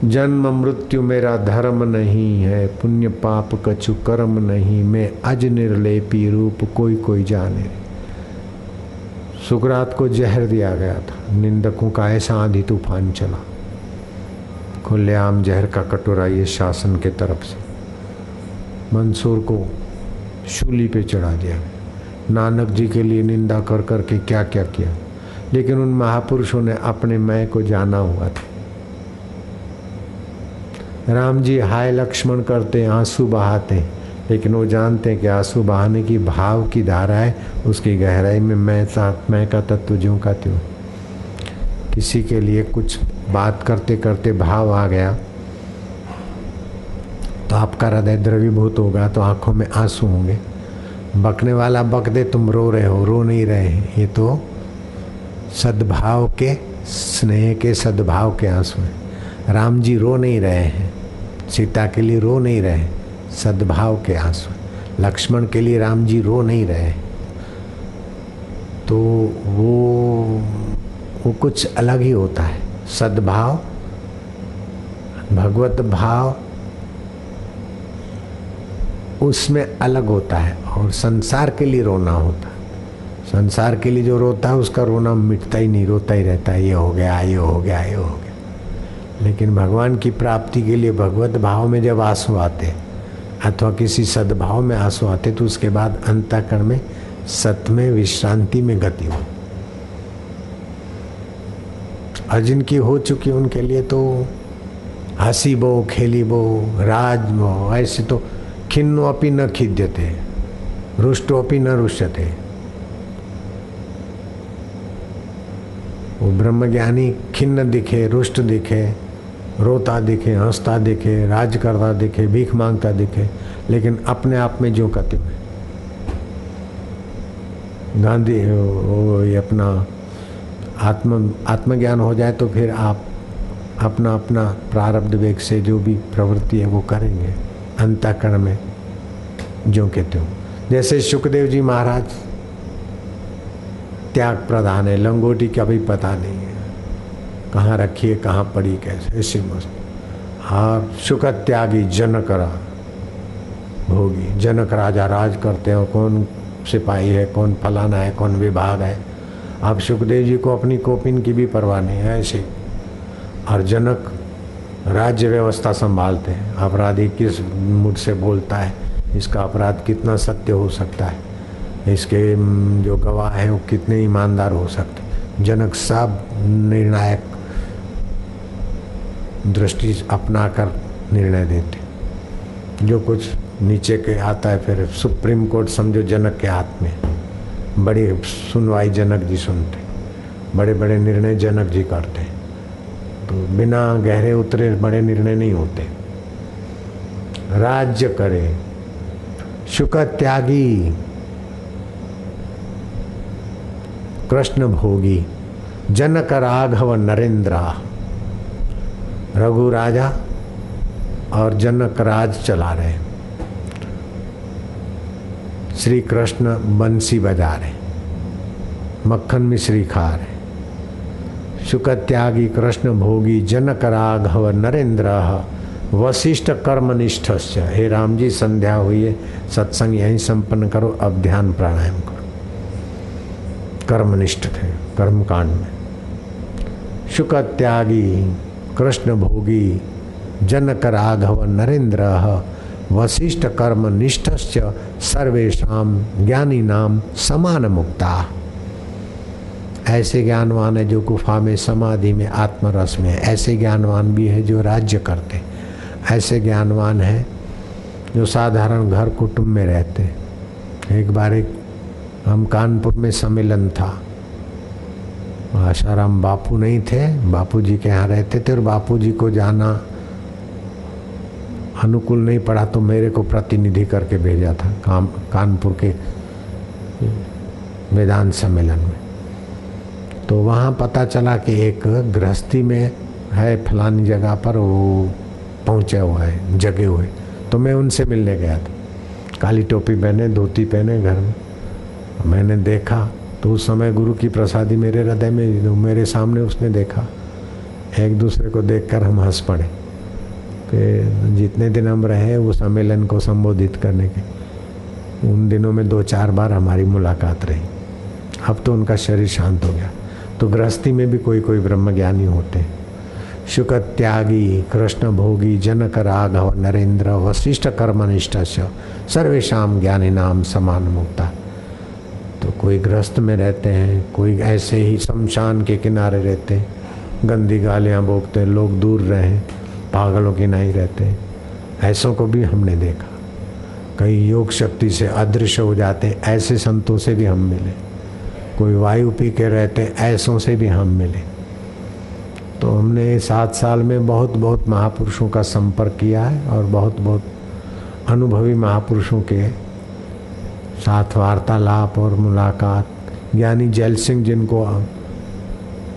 Speaker 1: जन्म मृत्यु मेरा धर्म नहीं है, पुण्य पाप कछु कर्म नहीं, मैं अज निर्लेपी रूप कोई कोई जाने। सुकरात को जहर दिया गया था, निंदकों का ऐसा आंधी तूफ़ान चला। खुलेआम जहर का कटोरा ये शासन के तरफ़ से। मंसूर को शूली पे चढ़ा दिया। नानक जी के लिए निंदा कर करके क्या क्या? किया लेकिन उन महापुरुषों ने अपने मैं को जाना हुआ था। राम जी हाय लक्ष्मण करते, आँसू बहाते। लेकिन वो जानते हैं कि आँसू बहाने की भाव की धारा है, उसकी गहराई में मैं साथ मैं का तत्व ज्यों का त्यों। किसी के लिए कुछ बात करते करते भाव आ गया। तो आपका हृदय द्रवीभूत होगा तो आँखों में आँसू होंगे। बकने वाला, बक दे, तुम रो रहे हो, रो नहीं रहे हैं। ये तो सद्भाव के, स्नेह के सद्भाव के आँसू हैं। राम जी रो नहीं रहे हैं। सीता के लिए रो नहीं रहे सद्भाव के आँसू। लक्ष्मण के लिए राम जी रो नहीं रहे तो वो वो कुछ अलग ही होता है। सद्भाव, भगवत भाव, उसमें अलग होता है और संसार के लिए रोना होता है। संसार के लिए जो रोता है, उसका रोना मिटता ही नहीं, रोता ही रहता है। ये हो गया, ये हो गया, ये हो लेकिन भगवान की प्राप्ति के लिए भगवत भाव में जब आँसू आते, अथवा किसी सद्भाव में आँसू आते तो उसके बाद अंतकरण में, सत में, विश्रांति में गति हो। और जिनकी हो चुकी उनके लिए तो हँसी बो खेली बो राज बो ऐसे तो खिन्नो अपनी न खिद्यते, रुष्टो अपनी न रुष्यते। वो ब्रह्मज्ञानी खिन्न दिखे, रुष्ट दिखे रोता दिखे, हंसता दिखे, राज करता दिखे, भीख माँगता दिखे, लेकिन अपने आप में जो कहते हुए गांधी वो ये अपना आत्म, आत्मज्ञान हो जाए तो फिर आप अपना अपना प्रारब्ध वेग से जो भी प्रवृत्ति है वो करेंगे, अंतकरण में जो कहते हो जैसे सुखदेव जी महाराज, त्याग प्रधान है, लंगोटी का भी पता नहीं। कहाँ रखिए, कहाँ पड़ी, कैसे? ऐसी मस्त। हाँ सुख त्यागी जनक भोगी। जनक राजा राज करते हो, कौन सिपाही है, कौन फलाना है, कौन विभाग है। आप सुखदेव जी को अपनी कोपिन की भी परवाह नहीं है, ऐसे। और जनक राज्य व्यवस्था संभालते हैं। अपराधी किस मुझ से बोलता है? इसका अपराध कितना सत्य हो सकता है? इसके, जो गवाह हैं, वो कितने ईमानदार हो सकते जनक सब निर्णायक दृष्टि अपना कर निर्णय देते। जो कुछ नीचे के आता है, फिर सुप्रीम कोर्ट समझो जनक के हाथ में। बड़ी सुनवाई जनक जी सुनते बड़े बड़े निर्णय जनक जी करते। तो बिना गहरे उतरे बड़े निर्णय नहीं होते। राज्य करे शुक त्यागी, कृष्ण भोगी, जनक राघव नरेंद्र। रघु राजा और जनक राज चला रहे श्री कृष्ण बंसी बजा रहे मक्खन मिश्री खा रहे शुक त्यागी कृष्ण भोगी जनक राघव नरेंद्र वशिष्ठ कर्मनिष्ठ हे राम जी संध्या हुई है। सत्संग यहीं संपन्न करो। अब ध्यान प्राणायाम करो। कर्मनिष्ठ थे। कर्मकांड में। शुक त्यागी कृष्ण भोगी जनक राघव नरेंद्र वशिष्ठ कर्म निष्ठ सर्वेशा ज्ञानी नाम समान मुक्ता ऐसे ज्ञानवान है जो गुफा में, समाधि में, आत्मरस में है। ऐसे ज्ञानवान भी है जो राज्य करते ऐसे ज्ञानवान है जो साधारण घर कुटुंब में रहते एक बार एक हम कानपुर में सम्मेलन था। आशाराम बापू नहीं थे। बापू जी के यहाँ रहते थे और बापू जी को जाना अनुकूल नहीं पड़ा तो मेरे को प्रतिनिधि करके भेजा था, काम, कानपुर के मैदान सम्मेलन में। तो वहाँ पता चला कि एक गृहस्थी में है, फलानी जगह पर वो पहुँचे हुआ है, जगे हुए। तो मैं उनसे मिलने गया था। काली टोपी पहने, धोती पहने घर में। मैंने देखा तो उस समय गुरु की प्रसादी मेरे हृदय में मेरे सामने उसने देखा। एक दूसरे को देखकर हम हंस पड़े कि जितने दिन हम रहे वो सम्मेलन को संबोधित करने के। उन दिनों में दो चार बार हमारी मुलाकात रही। अब तो उनका शरीर शांत हो गया। तो गृहस्थी में भी कोई कोई ब्रह्म ज्ञानी होते शुक त्यागी कृष्ण भोगी जनक राघव, नरेंद्र, वशिष्ठ कर्मनिष्ठ सर्वेशा ज्ञानी नाम समान मुक्ता तो कोई ग्रस्त में रहते हैं, कोई ऐसे ही शमशान के किनारे रहते हैं, गंदी गालियाँ बोकते हैं, लोग दूर रहें पागलों की नहीं रहते ऐसों को भी हमने देखा। कई योग शक्ति से अदृश्य हो जाते ऐसे संतों से भी हम मिले। कोई वायु पी के रहते ऐसों से भी हम मिले। तो हमने सात साल में बहुत बहुत महापुरुषों का संपर्क किया है और बहुत बहुत अनुभवी महापुरुषों के साथ वार्तालाप और मुलाकात। ज्ञानी जैल सिंह जिनको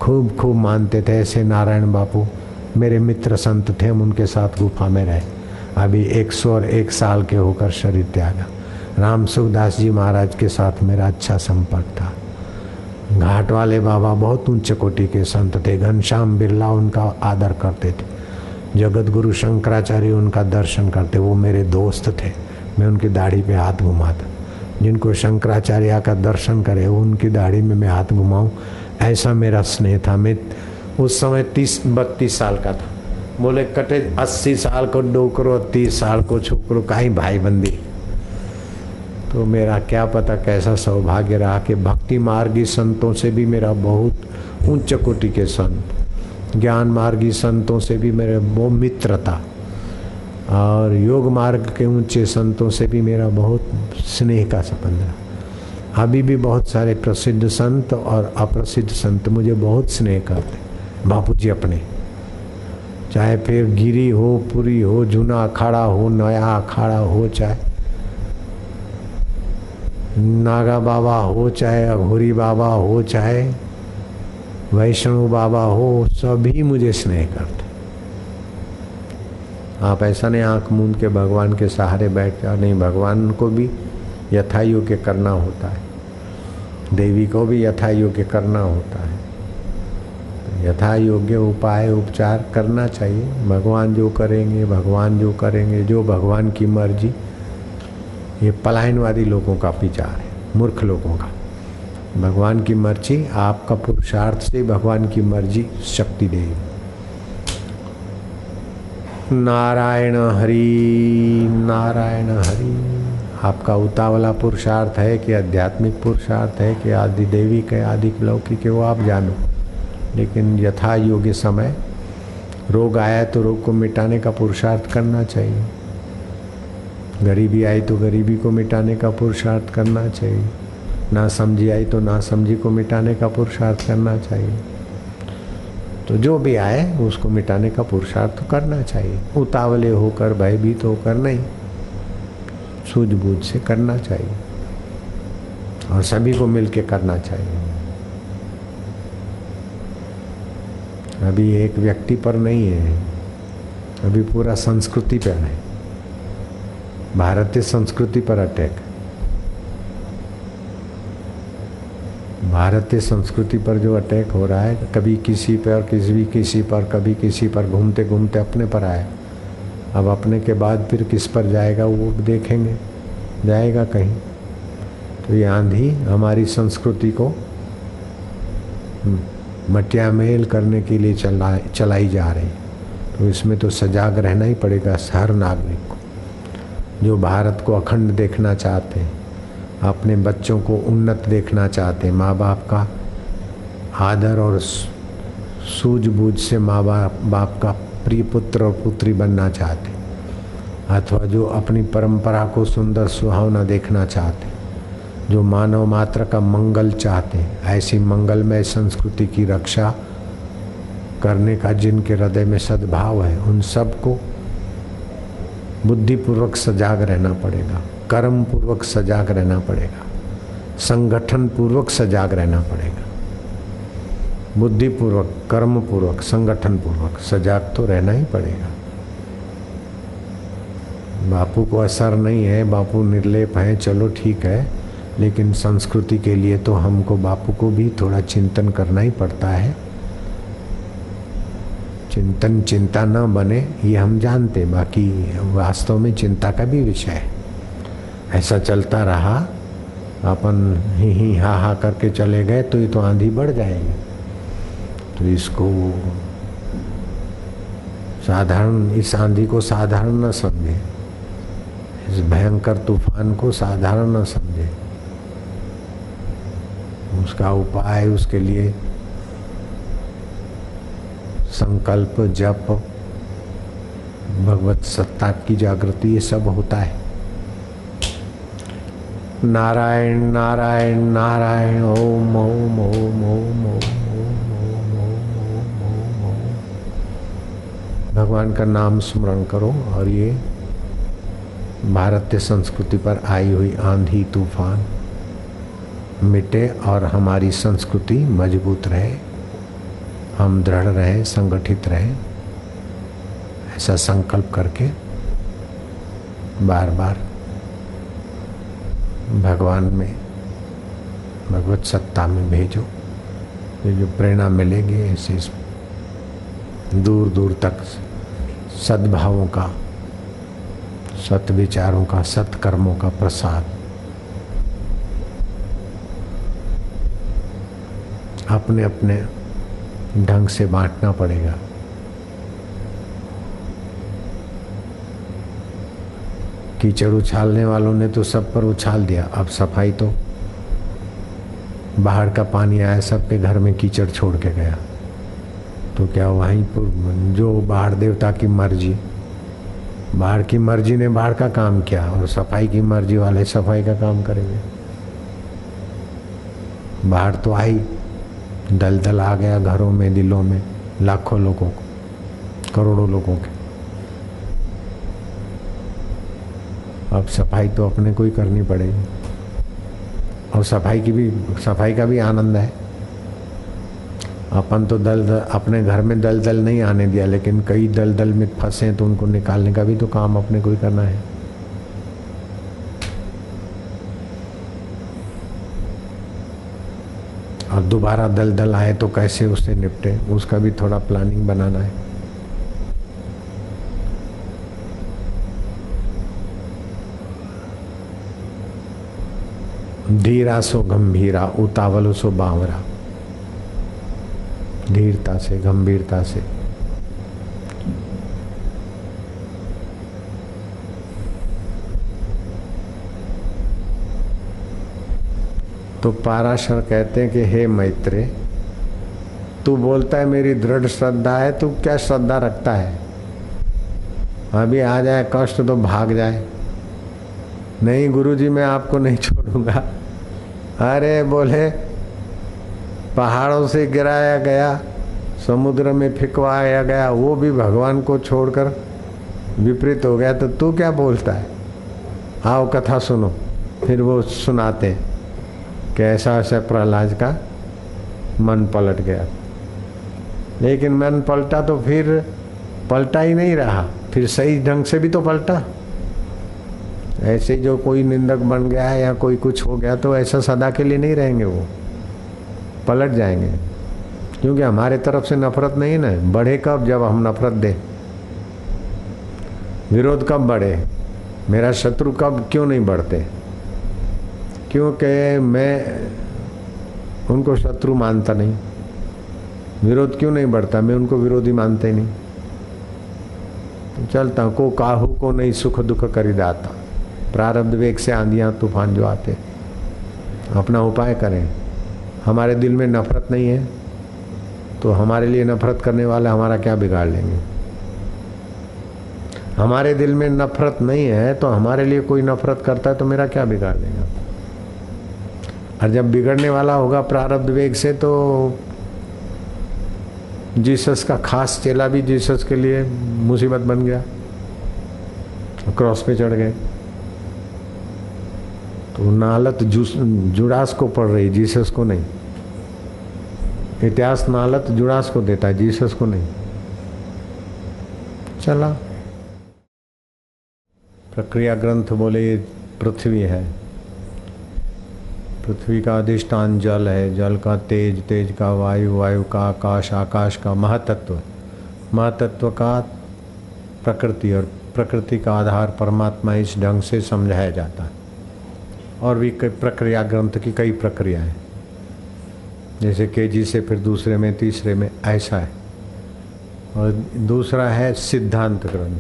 Speaker 1: खूब खूब मानते थे, ऐसे नारायण बापू, मेरे मित्र संत थे, हम उनके साथ गुफा में रहे। अभी एक सौ और एक साल के होकर शरीर त्यागा। राम सुखदास जी महाराज के साथ मेरा अच्छा संपर्क था। घाट वाले बाबा बहुत ऊँचे कोटि के संत थे, घनश्याम बिरला उनका आदर करते थे। जगत गुरु शंकराचार्य उनका दर्शन करते, वो मेरे दोस्त थे। मैं उनकी दाढ़ी पे हाथ घुमाता। जिनको शंकराचार्य का दर्शन करे, उनकी दाढ़ी में मैं हाथ घुमाऊँ। ऐसा मेरा स्नेह था। मैं उस समय तीस, बत्तीस साल का था। बोले, कटे, अस्सी साल को डोकरो, तीस साल को छोकरो, का ही भाई बंदी तो मेरा क्या पता कैसा सौभाग्य रहा कि भक्ति मार्गी संतों से भी मेरा बहुत उच्च कोटि के संत, ज्ञान मार्गी संतों से भी मेरे वो मित्र था। और योग मार्ग के ऊँचे संतों से भी मेरा बहुत स्नेह का संबंध रहा। अभी भी बहुत सारे प्रसिद्ध संत और अप्रसिद्ध संत मुझे बहुत स्नेह करते बापू जी अपने। चाहे फिर गिरी हो, पुरी हो, जूना अखाड़ा हो, नया अखाड़ा हो, चाहे नागा बाबा हो, चाहे अघोरी बाबा हो, चाहे वैष्णव बाबा हो, सभी मुझे स्नेह करते आप ऐसा नहीं, आँख मूंद के भगवान के सहारे बैठ जाओ नहीं, भगवान को भी यथा योग्य करना होता है। देवी को भी यथा योग्य करना होता है। यथा योग्य उपाय, उपचार करना चाहिए। भगवान जो करेंगे, भगवान जो करेंगे, जो भगवान की मर्ज़ी, ये पलायनवादी लोगों का विचार है, मूर्ख लोगों का। भगवान की मर्ज़ी, आपका पुरुषार्थ से भगवान की मर्ज़ी शक्ति देगी। नारायण हरि नारायण हरि। आपका उतावला पुरुषार्थ है कि आध्यात्मिक पुरुषार्थ है कि आदि देवी के, आदि लौकिक है वो आप जानो। लेकिन यथा योग्य समय, रोग आया तो रोग को मिटाने का पुरुषार्थ करना चाहिए। गरीबी आई तो गरीबी को मिटाने का पुरुषार्थ करना चाहिए। ना समझी आई तो ना समझी को मिटाने का पुरुषार्थ करना चाहिए। तो जो भी आए, उसको मिटाने का पुरुषार्थ तो करना चाहिए। उतावले होकर, भयभीत होकर नहीं, सूझबूझ से करना चाहिए। और सभी को मिलके करना चाहिए। अभी एक व्यक्ति पर नहीं है, अभी पूरा संस्कृति पर है। भारतीय संस्कृति पर अटैक। भारतीय संस्कृति पर जो अटैक हो रहा है, कभी किसी पर और किसी भी किसी पर, कभी किसी पर घूमते घूमते अपने पर आए अब अपने के बाद फिर किस पर जाएगा, वो देखेंगे। जाएगा कहीं। तो ये आंधी हमारी संस्कृति को मटिया मेल करने के लिए चला, चलाई जा रही तो इसमें तो सजाग रहना ही पड़ेगा हर नागरिक को। जो भारत को अखंड देखना चाहते हैं। अपने बच्चों को उन्नत देखना चाहते हैं माँ बाप का आदर और सूझबूझ से माँ बाप बाप का प्रिय पुत्र और पुत्री बनना चाहते अथवा जो अपनी परंपरा को सुंदर सुहावना देखना चाहते जो मानव मात्र का मंगल चाहते ऐसी मंगलमय संस्कृति की रक्षा करने का जिनके हृदय में सद्भाव है, उन सबको बुद्धिपूर्वक सजाग रहना पड़ेगा। कर्म पूर्वक सजाग रहना पड़ेगा। संगठन पूर्वक सजाग रहना पड़ेगा। बुद्धिपूर्वक कर्म पूर्वक संगठन पूर्वक सजाग तो रहना ही पड़ेगा। बापू को असर नहीं है, बापू निर्लेप हैं, चलो ठीक है, लेकिन संस्कृति के लिए तो हमको बापू को भी थोड़ा चिंतन करना ही पड़ता है। चिंतन चिंता न बने, ये हम जानते, बाकी वास्तव में चिंता का भी विषय है। ऐसा चलता रहा, अपन ही ही हा हा करके चले गए तो ये तो आंधी बढ़ जाएगी। तो इसको साधारण, इस आंधी को साधारण न समझे। इस भयंकर तूफ़ान को साधारण न समझे। उसका उपाय उसके लिए संकल्प, जप, भगवत सत्ता की जागृति, ये सब होता है। नारायण नारायण नारायण ओम ओम ओम ओम ओम भगवान का नाम स्मरण करो और ये भारतीय संस्कृति पर आई हुई आंधी तूफ़ान मिटे और हमारी संस्कृति मज़बूत रहे हम दृढ़ रहें संगठित रहें ऐसा संकल्प करके बार बार भगवान में, भगवत सत्ता में भेजो। ये जो प्रेरणा मिलेगी, ऐसे दूर दूर तक सद्भावों का सत विचारों का, सत्कर्मों का प्रसाद। अपने अपने ढंग से बांटना पड़ेगा। कीचड़ उछालने वालों ने तो सब पर उछाल दिया। अब सफ़ाई तो। बाहर का पानी आया, सबके घर में कीचड़ छोड़ के गया। तो क्या वहीं पर जो बाहर देवता की मर्ज़ी। बाहर की मर्ज़ी ने बाहर का काम किया और सफ़ाई की मर्ज़ी वाले सफ़ाई का काम करेंगे। बाहर तो आई। दलदल आ गया घरों में, दिलों में, लाखों लोगों को, करोड़ों लोगों के। अब सफ़ाई तो अपने को ही करनी पड़ेगी। और सफ़ाई की भी सफ़ाई का भी आनंद है। अपन तो दल, दल अपने घर में दल दल नहीं आने दिया लेकिन कई दल दल में फंसे हैं तो उनको निकालने का भी तो काम अपने को ही करना है। और दोबारा दल दल आए तो कैसे उससे निपटे? उसका भी थोड़ा प्लानिंग बनाना है। धीरा सो गंभीरा, उतावल सो बावरा। धीरता से, गंभीरता से। तो पाराशर कहते हैं कि, हे मैत्रे तू बोलता है मेरी दृढ़ श्रद्धा है, तू क्या श्रद्धा रखता है? अभी आ जाए, कष्ट तो भाग जाए। नहीं, गुरुजी, मैं आपको नहीं [LAUGHS] छोड़ूँगा। अरे बोले, पहाड़ों से गिराया गया, समुद्र में फिकवाया गया, वो भी भगवान को छोड़कर विपरीत हो गया तो तू क्या बोलता है? आओ कथा सुनो, फिर वो सुनाते कि ऐसा ऐसा प्रहलाद का मन पलट गया। लेकिन मन पलटा तो फिर पलटा ही नहीं रहा, फिर सही ढंग से भी तो पलटा। ऐसे जो कोई निंदक बन गया है या कोई कुछ हो गया तो ऐसा सदा के लिए नहीं रहेंगे वो। पलट जाएँगे। क्योंकि हमारे तरफ़ से नफरत नहीं ना बढ़े कब जब हम नफरत दें? विरोध कब बढ़े? मेरा शत्रु कब क्यों नहीं बढ़ते? क्योंकि मैं उनको शत्रु मानता नहीं। विरोध क्यों नहीं बढ़ता? मैं उनको विरोधी मानता नहीं। चलता को काहू को नहीं सुख दुख करी दाता। प्रारब्ध वेग से आंधियाँ तूफ़ान जो आते अपना उपाय करें। हमारे दिल में नफरत नहीं है तो हमारे लिए नफरत करने वाले हमारा क्या बिगाड़ लेंगे? हमारे दिल में नफरत नहीं है तो हमारे लिए कोई नफरत करता है तो मेरा क्या बिगाड़ लेगा और जब बिगड़ने वाला होगा प्रारब्ध वेग से तो जीसस का खास चेला भी जीसस के लिए मुसीबत बन गया। क्रॉस पे चढ़ गए। तो नालत जुड़ास को पड़ रही, जीसस को नहीं। इतिहास नालत जुड़ास को देता है, जीसस को नहीं। चला। प्रक्रिया ग्रंथ बोले ये पृथ्वी है। पृथ्वी का अधिष्ठान जल है, जल का तेज तेज का वायु वायु का आकाश आकाश का महतत्व। महतत्व का प्रकृति और प्रकृति का आधार परमात्मा इस ढंग से समझाया जाता है। और भी कई प्रक्रिया, ग्रंथ की कई प्रक्रिया है। जैसे के जी से फिर दूसरे में, तीसरे में, ऐसा है। और दूसरा है सिद्धांत ग्रंथ,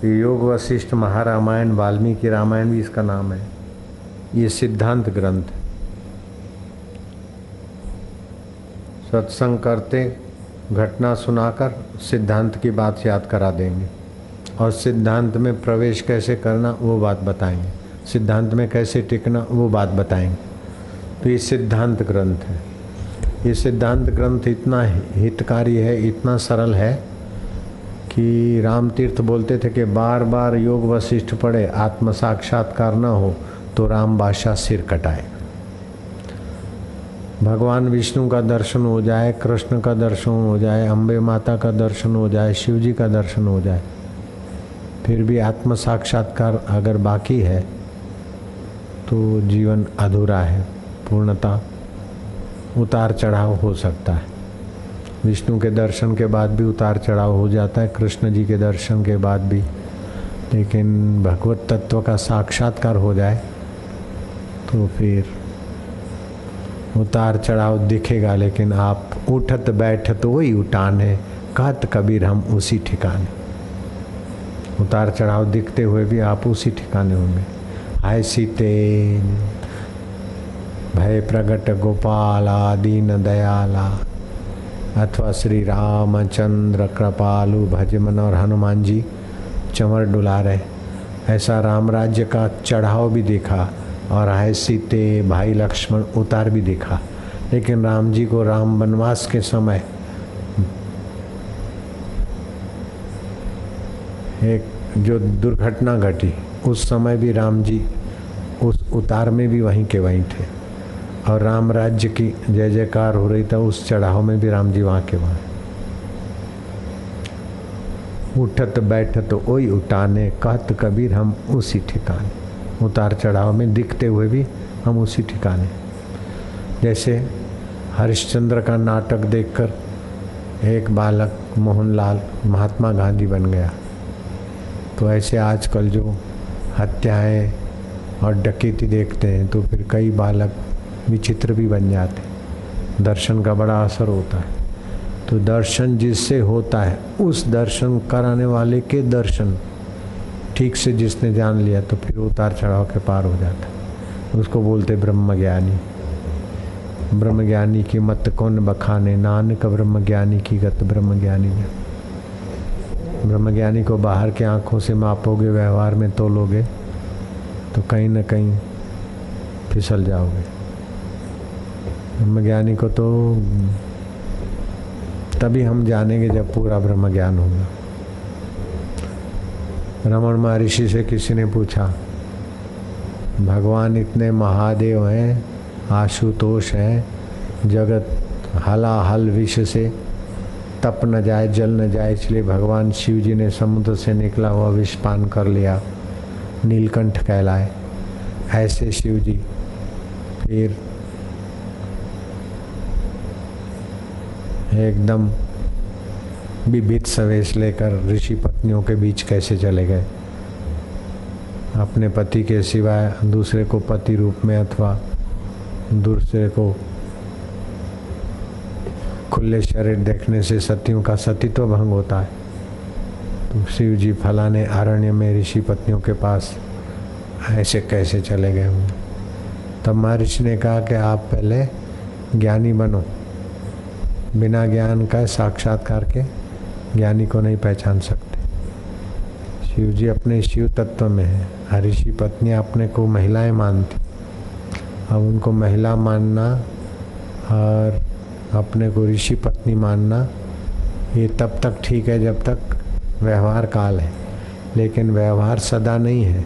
Speaker 1: कि योग वशिष्ठ महारामायण, वाल्मीकि रामायण भी इसका नाम है। ये सिद्धांत ग्रंथ सत्संग करते, घटना सुनाकर सिद्धांत की बात याद करा देंगे। और सिद्धांत में प्रवेश कैसे करना, वो बात बताएँगे। सिद्धांत में कैसे टिकना, वो बात बताएँगे। तो ये सिद्धांत ग्रंथ है। ये सिद्धांत ग्रंथ इतना हितकारी है, इतना सरल है कि राम तीर्थ बोलते थे कि बार बार योग वशिष्ठ पढ़े आत्म साक्षात्कार न हो तो राम बादशाह सिर कटाए। भगवान विष्णु का दर्शन हो जाए, कृष्ण का दर्शन हो जाए अम्बे माता का दर्शन हो जाए, शिव जी का दर्शन हो जाए, फिर भी आत्म साक्षात्कार अगर बाकी है तो जीवन अधूरा है, पूर्णता, उतार चढ़ाव हो सकता है। विष्णु के दर्शन के बाद भी उतार चढ़ाव हो जाता है, कृष्ण जी के दर्शन के बाद भी। लेकिन भगवत तत्व का साक्षात्कार हो जाए तो फिर उतार चढ़ाव दिखेगा, लेकिन आप उठत बैठत वही उठान है, कहत कबीर हम उसी ठिकाने। उतार चढ़ाव दिखते हुए भी आप उसी ठिकाने होंगे। आय सीते भय प्रगट गोपाला दीन दयाला, अथवा श्री रामचंद्र कृपालु भजमन और हनुमान जी चंवर डुला रहे। ऐसा राम राज्य का चढ़ाव भी देखा और है सीते भाई लक्ष्मण उतार भी देखा। लेकिन राम जी को राम वनवास के समय एक जो दुर्घटना घटी, उस समय भी राम जी उस उतार में भी वहीं के वहीं थे। और राम राज्य की जय जयकार हो रही था, उस चढ़ाव में भी राम जी वहाँ के वहाँ। उठत बैठत ओई उठाने कहत कबीर हम उसी ठिकाने। उतार चढ़ाव में दिखते हुए भी हम उसी ठिकाने। जैसे हरिश्चंद्र का नाटक देखकर एक बालक मोहनलाल महात्मा गांधी बन गया। तो ऐसे आजकल जो हत्याएँ और डकैती देखते हैं तो फिर कई बालक विचित्र भी बन जाते हैं। दर्शन का बड़ा असर होता है। तो दर्शन जिससे होता है, उस दर्शन कराने वाले के दर्शन ठीक से जिसने जान लिया तो फिर उतार चढ़ाव के पार हो जाता उसको बोलते ब्रह्म ज्ञानी ब्रह्म ज्ञानी की मत कौन बखाने? नानक ब्रह्म ज्ञानी की गत ब्रह्म ज्ञानी ब्रह्म ज्ञानी को बाहर के आँखों से मापोगे, व्यवहार में तोलोगे तो कहीं ना कहीं फिसल जाओगे। ब्रह्म ज्ञानी को तो तभी हम जानेंगे जब पूरा ब्रह्म ज्ञान होगा। रमन महर्षि से किसी ने पूछा, भगवान इतने महादेव हैं, आशुतोष हैं, जगत हलाहल विष से तप न जाए, जल न जाए, इसलिए भगवान शिव जी ने समुद्र से निकला हुआ विष पान कर लिया। नीलकंठ कहलाए। ऐसे शिव जी फिर एकदम विभित सवेश लेकर ऋषि पत्नियों के बीच कैसे चले गए? अपने पति के सिवाय दूसरे को पति रूप में अथवा दूसरे को खुले शरीर देखने से सतियों का सतीत्व भंग होता है। तो शिव जी फलाने अरण्य में ऋषि पत्नियों के पास ऐसे कैसे चले गए होंगे तब महर्षि ने कहा कि आप पहले ज्ञानी बनो। बिना ज्ञान का साक्षात्कार के ज्ञानी को नहीं पहचान सकते। शिव जी अपने शिव तत्व में है ऋषि पत्नी अपने को महिलाएँ मानती। अब उनको महिला मानना और अपने को ऋषि पत्नी मानना, ये तब तक ठीक है जब तक व्यवहार काल है, लेकिन व्यवहार सदा नहीं है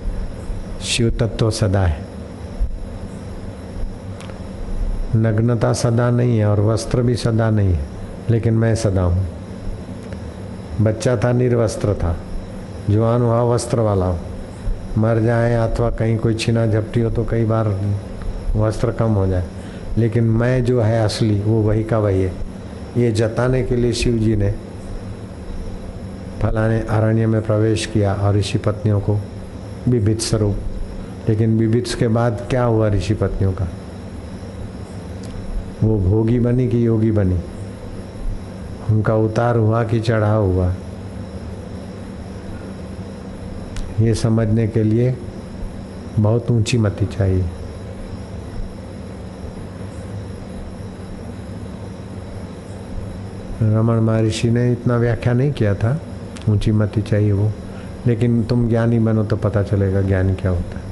Speaker 1: शिव तत्व सदा है। नग्नता सदा नहीं है और वस्त्र भी सदा नहीं है, लेकिन मैं सदा हूँ। बच्चा था, निर्वस्त्र था, जवान हुआ, वस्त्र वाला हो। मर जाए अथवा कहीं कोई छीना झपटी हो तो कई बार वस्त्र कम हो जाए, लेकिन मैं जो है असली, वो वही का वही है। ये जताने के लिए शिव जी ने फलाने अरण्य में प्रवेश किया और ऋषि पत्नियों को विभित स्वरूप। लेकिन विभित के बाद क्या हुआ ऋषि पत्नियों का? वो भोगी बनी कि योगी बनी? उनका उतार हुआ कि चढ़ाव हुआ? ये समझने के लिए बहुत ऊँची मति चाहिए। रमन महर्षि ने इतना व्याख्या नहीं किया था। ऊँची मति चाहिए वो। लेकिन तुम ज्ञानी बनो तो पता चलेगा ज्ञान क्या होता है।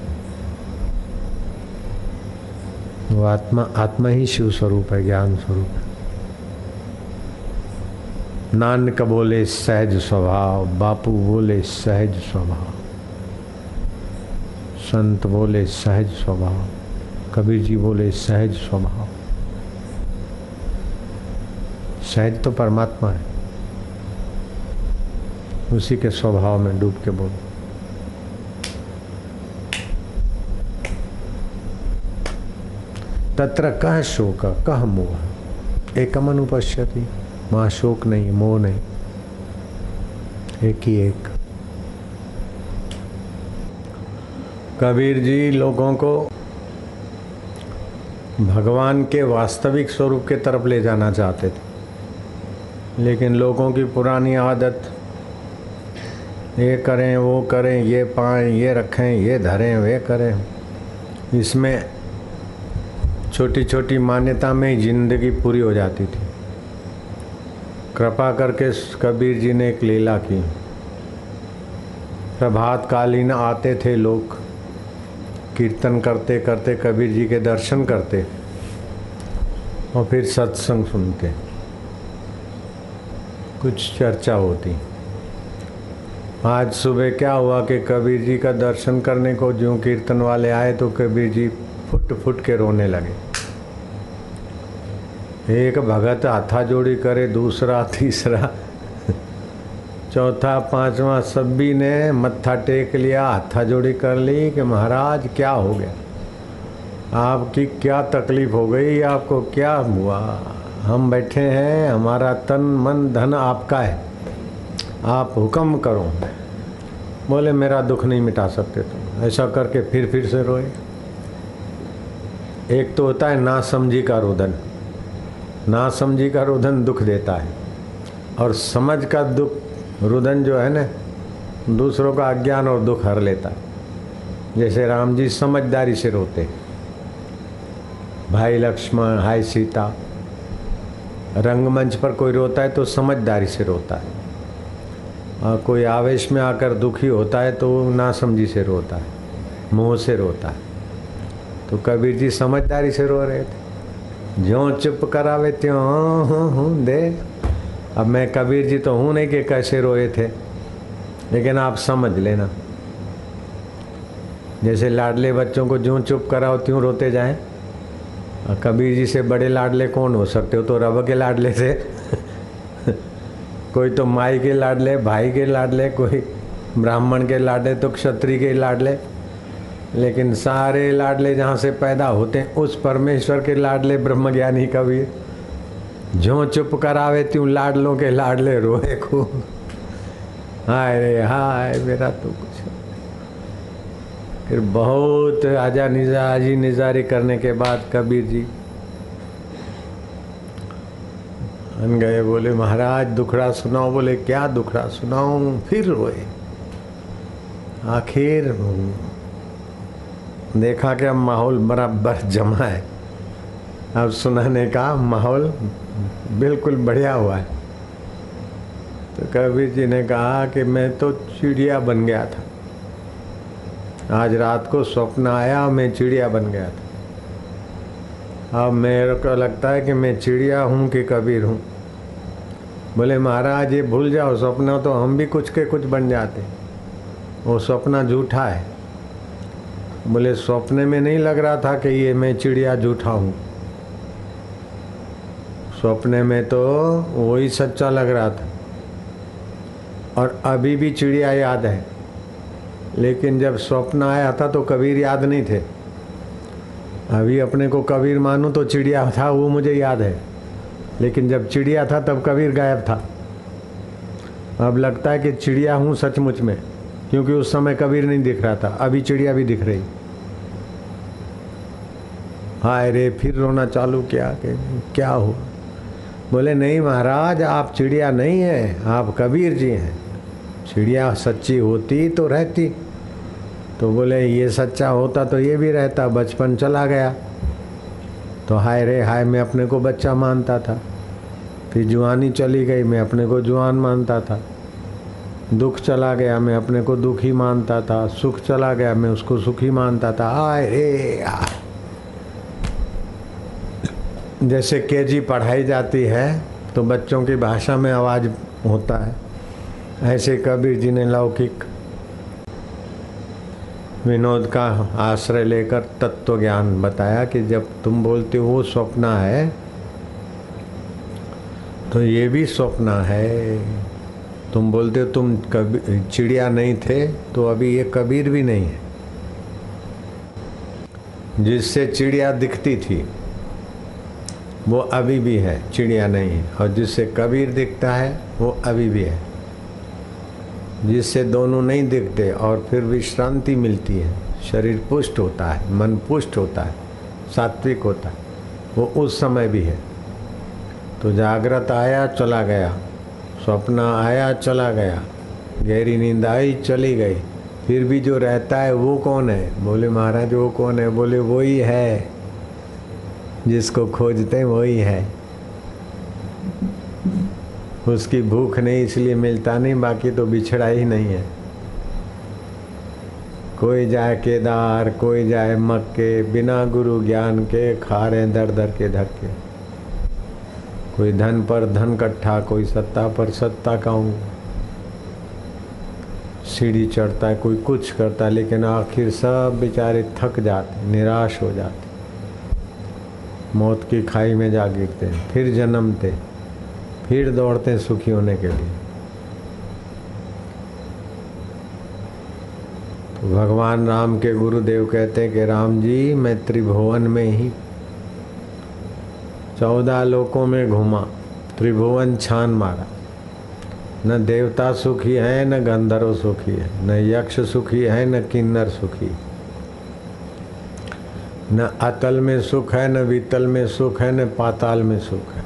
Speaker 1: वो आत्मा आत्मा ही शिव स्वरूप है, ज्ञान स्वरूप है। नानक बोले सहज स्वभाव, बापू बोले सहज स्वभाव, संत बोले सहज स्वभाव कबीर जी बोले सहज स्वभाव। सहज तो परमात्मा है। उसी के स्वभाव में डूब के बोलो। तत्र कह शोक कह मोह? एकम अनुपश्यति। वहाँ शोक नहीं, मोह नहीं। एक ही एक। कबीर जी लोगों को भगवान के वास्तविक स्वरूप के तरफ़ ले जाना चाहते थे। लेकिन लोगों की पुरानी आदत ये करें, वो करें, ये पाएँ, ये रखें, ये धरें, वे करें। इसमें छोटी छोटी मान्यता में ही ज़िंदगी पूरी हो जाती थी। कृपा करके कबीर जी ने एक लीला की। प्रभात कालीन आते थे लोग, कीर्तन करते करते, कबीर जी के दर्शन करते और फिर सत्संग सुनते। कुछ चर्चा होती। आज सुबह क्या हुआ कि कबीर जी का दर्शन करने को जो कीर्तन वाले आए तो कबीर जी फुट फुट के रोने लगे। एक भगत हाथा जोड़ी करे, दूसरा, तीसरा, चौथा, पांचवा, सभी ने मत्था टेक लिया हाथा जोड़ी कर ली कि महाराज, क्या हो गया? आपकी क्या तकलीफ़ हो गई? आपको क्या हुआ? हम बैठे हैं, हमारा तन, मन, धन आपका है। आप हुक्म करो। बोले, मेरा दुख नहीं मिटा सकते तुम। ऐसा करके फिर फिर से रोए। एक तो होता है ना समझी का रुदन। ना समझी का रुदन दुख देता है। और समझ का दुख, रुदन जो है ना, दूसरों का अज्ञान और दुख हर लेता। है जैसे राम जी समझदारी से रोते। भाई लक्ष्मण, हाय सीता, रंगमंच पर कोई रोता है तो समझदारी से रोता है। कोई आवेश में आकर दुखी होता है तो ना समझी से रोता है, मुँह से रोता है। तो कबीर जी समझदारी से रो रहे थे। ज्यों चुप करावे त्यों हूँ हूँ हूँ, दे। अब मैं कबीर जी तो हूँ नहीं कि कैसे रोए थे, लेकिन आप समझ लेना। जैसे लाडले बच्चों को ज्यों चुप कराओ त्यों रोते जाएँ। कबीर जी से बड़े लाडले कौन हो सकते हो? तो रब के लाडले थे। कोई तो माई के लाडले भाई के लाडले कोई ब्राह्मण के लाडले तो क्षत्रिय के लाडले लेकिन सारे लाडले जहाँ से पैदा होते हैं, उस परमेश्वर के लाडले ब्रह्मज्ञानी कबीर जो चुप करावे त्यों लाडलों के लाडले रोए खूब हाय रे, हाय, मेरा तो कुछ फिर बहुत आजा निजा, आजी निजारी करने के बाद कबीर जी अन गए बोले, महाराज, दुखड़ा सुनाओ। बोले, क्या दुखड़ा सुनाऊं? फिर रोए। आखिर देखा कि अब माहौल बराबर जमा है। अब सुनाने का माहौल बिल्कुल बढ़िया हुआ है। तो कबीर जी ने कहा कि मैं तो चिड़िया बन गया था। आज रात को स्वप्न आया मैं चिड़िया बन गया था। अब मेरे को लगता है कि मैं चिड़िया हूँ कि कबीर हूँ। बोले, महाराज, ये भूल जाओ, सपना तो हम भी कुछ के कुछ बन जाते वो सपना झूठा है। बोले, सपने में नहीं लग रहा था कि ये मैं चिड़िया झूठा हूँ। सपने में तो वही सच्चा लग रहा था। और अभी भी चिड़िया याद है। लेकिन जब स्वप्न आया था तो कबीर याद नहीं थे। अभी अपने को कबीर मानूं तो चिड़िया था, वो मुझे याद है। लेकिन जब चिड़िया था तब कबीर गायब था। अब लगता है कि चिड़िया हूँ सचमुच में, क्योंकि उस समय कबीर नहीं दिख रहा था, अभी चिड़िया भी दिख रही। हाय रे, फिर रोना चालू किया कि क्या हुआ? बोले, नहीं महाराज, आप चिड़िया नहीं हैं, आप कबीर जी हैं। चिड़िया सच्ची होती तो रहती। तो बोले, ये सच्चा होता तो ये भी रहता, बचपन चला गया। तो हाय रे, हाय, मैं अपने को बच्चा मानता था। फिर जुआनी चली गई, मैं अपने को जुआन मानता था। दुख चला गया, मैं अपने को दुखी मानता था। सुख चला गया, मैं उसको सुखी मानता था। आय रे जैसे केजी पढ़ाई जाती है तो बच्चों की भाषा में आवाज़ होता है। ऐसे कबीर जी ने लौकिक विनोद का आश्रय लेकर तत्व ज्ञान बताया कि जब तुम बोलते हो स्वप्न है तो ये भी स्वप्न है। तुम बोलते हो तुम कभी चिड़िया नहीं थे तो अभी ये कबीर भी नहीं है। जिससे चिड़िया दिखती थी, वो अभी भी है, चिड़िया नहीं है। और जिससे कबीर दिखता है, वो अभी भी है। जिससे दोनों नहीं दिखते, और फिर विश्रांति मिलती है। शरीर पुष्ट होता है, मन पुष्ट होता है, सात्विक होता है, वो उस समय भी है। तो जागृत आया, चला गया। स्वप्न आया, चला गया। गहरी नींद आई, चली गई। फिर भी जो रहता है, वो कौन है? बोले, महाराज, वो कौन है? बोले, वही है। जिसको खोजते हैं, वही है। उसकी भूख नहीं, इसलिए मिलता नहीं, बाकी तो बिछड़ा ही नहीं है। कोई जाए केदार, कोई जाए मक्के, बिना गुरु ज्ञान के खा रहे दर दर के धक्के कोई धन पर धन कट्ठा, कोई सत्ता पर सत्ता काऊं सीढ़ी चढ़ता है, कोई कुछ करता है, लेकिन आखिर सब बेचारे थक जाते, निराश हो जाते। मौत की खाई में जा गिरते हैं, फिर जन्मते, फिर दौड़ते सुखी होने के लिए। तो भगवान राम के गुरुदेव कहते हैं कि राम जी, मैं त्रिभुवन में ही चौदह लोकों में घूमा, त्रिभुवन छान मारा। न देवता सुखी है, न गंधर्व सुखी है, न यक्ष सुखी है, न किन्नर सुखी है। न अतल में सुख है, न वितल में सुख है, न पाताल में सुख है,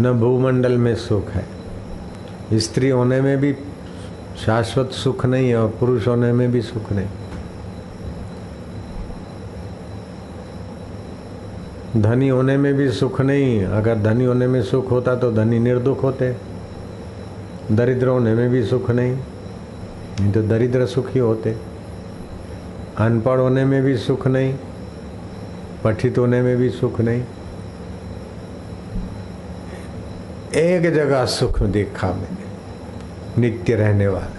Speaker 1: न भूमंडल में सुख है। स्त्री होने में भी शाश्वत सुख नहीं है और पुरुष होने में भी सुख नहीं। धनी होने में भी सुख नहीं। अगर धनी होने में सुख होता तो धनी निर्दुख होते। दरिद्र होने में भी सुख नहीं। नहीं तो दरिद्र सुखी होते। अनपढ़ होने में भी सुख नहीं। पठित होने में भी सुख नहीं। एक जगह सुख देखा मैंने, नित्य रहने वाला।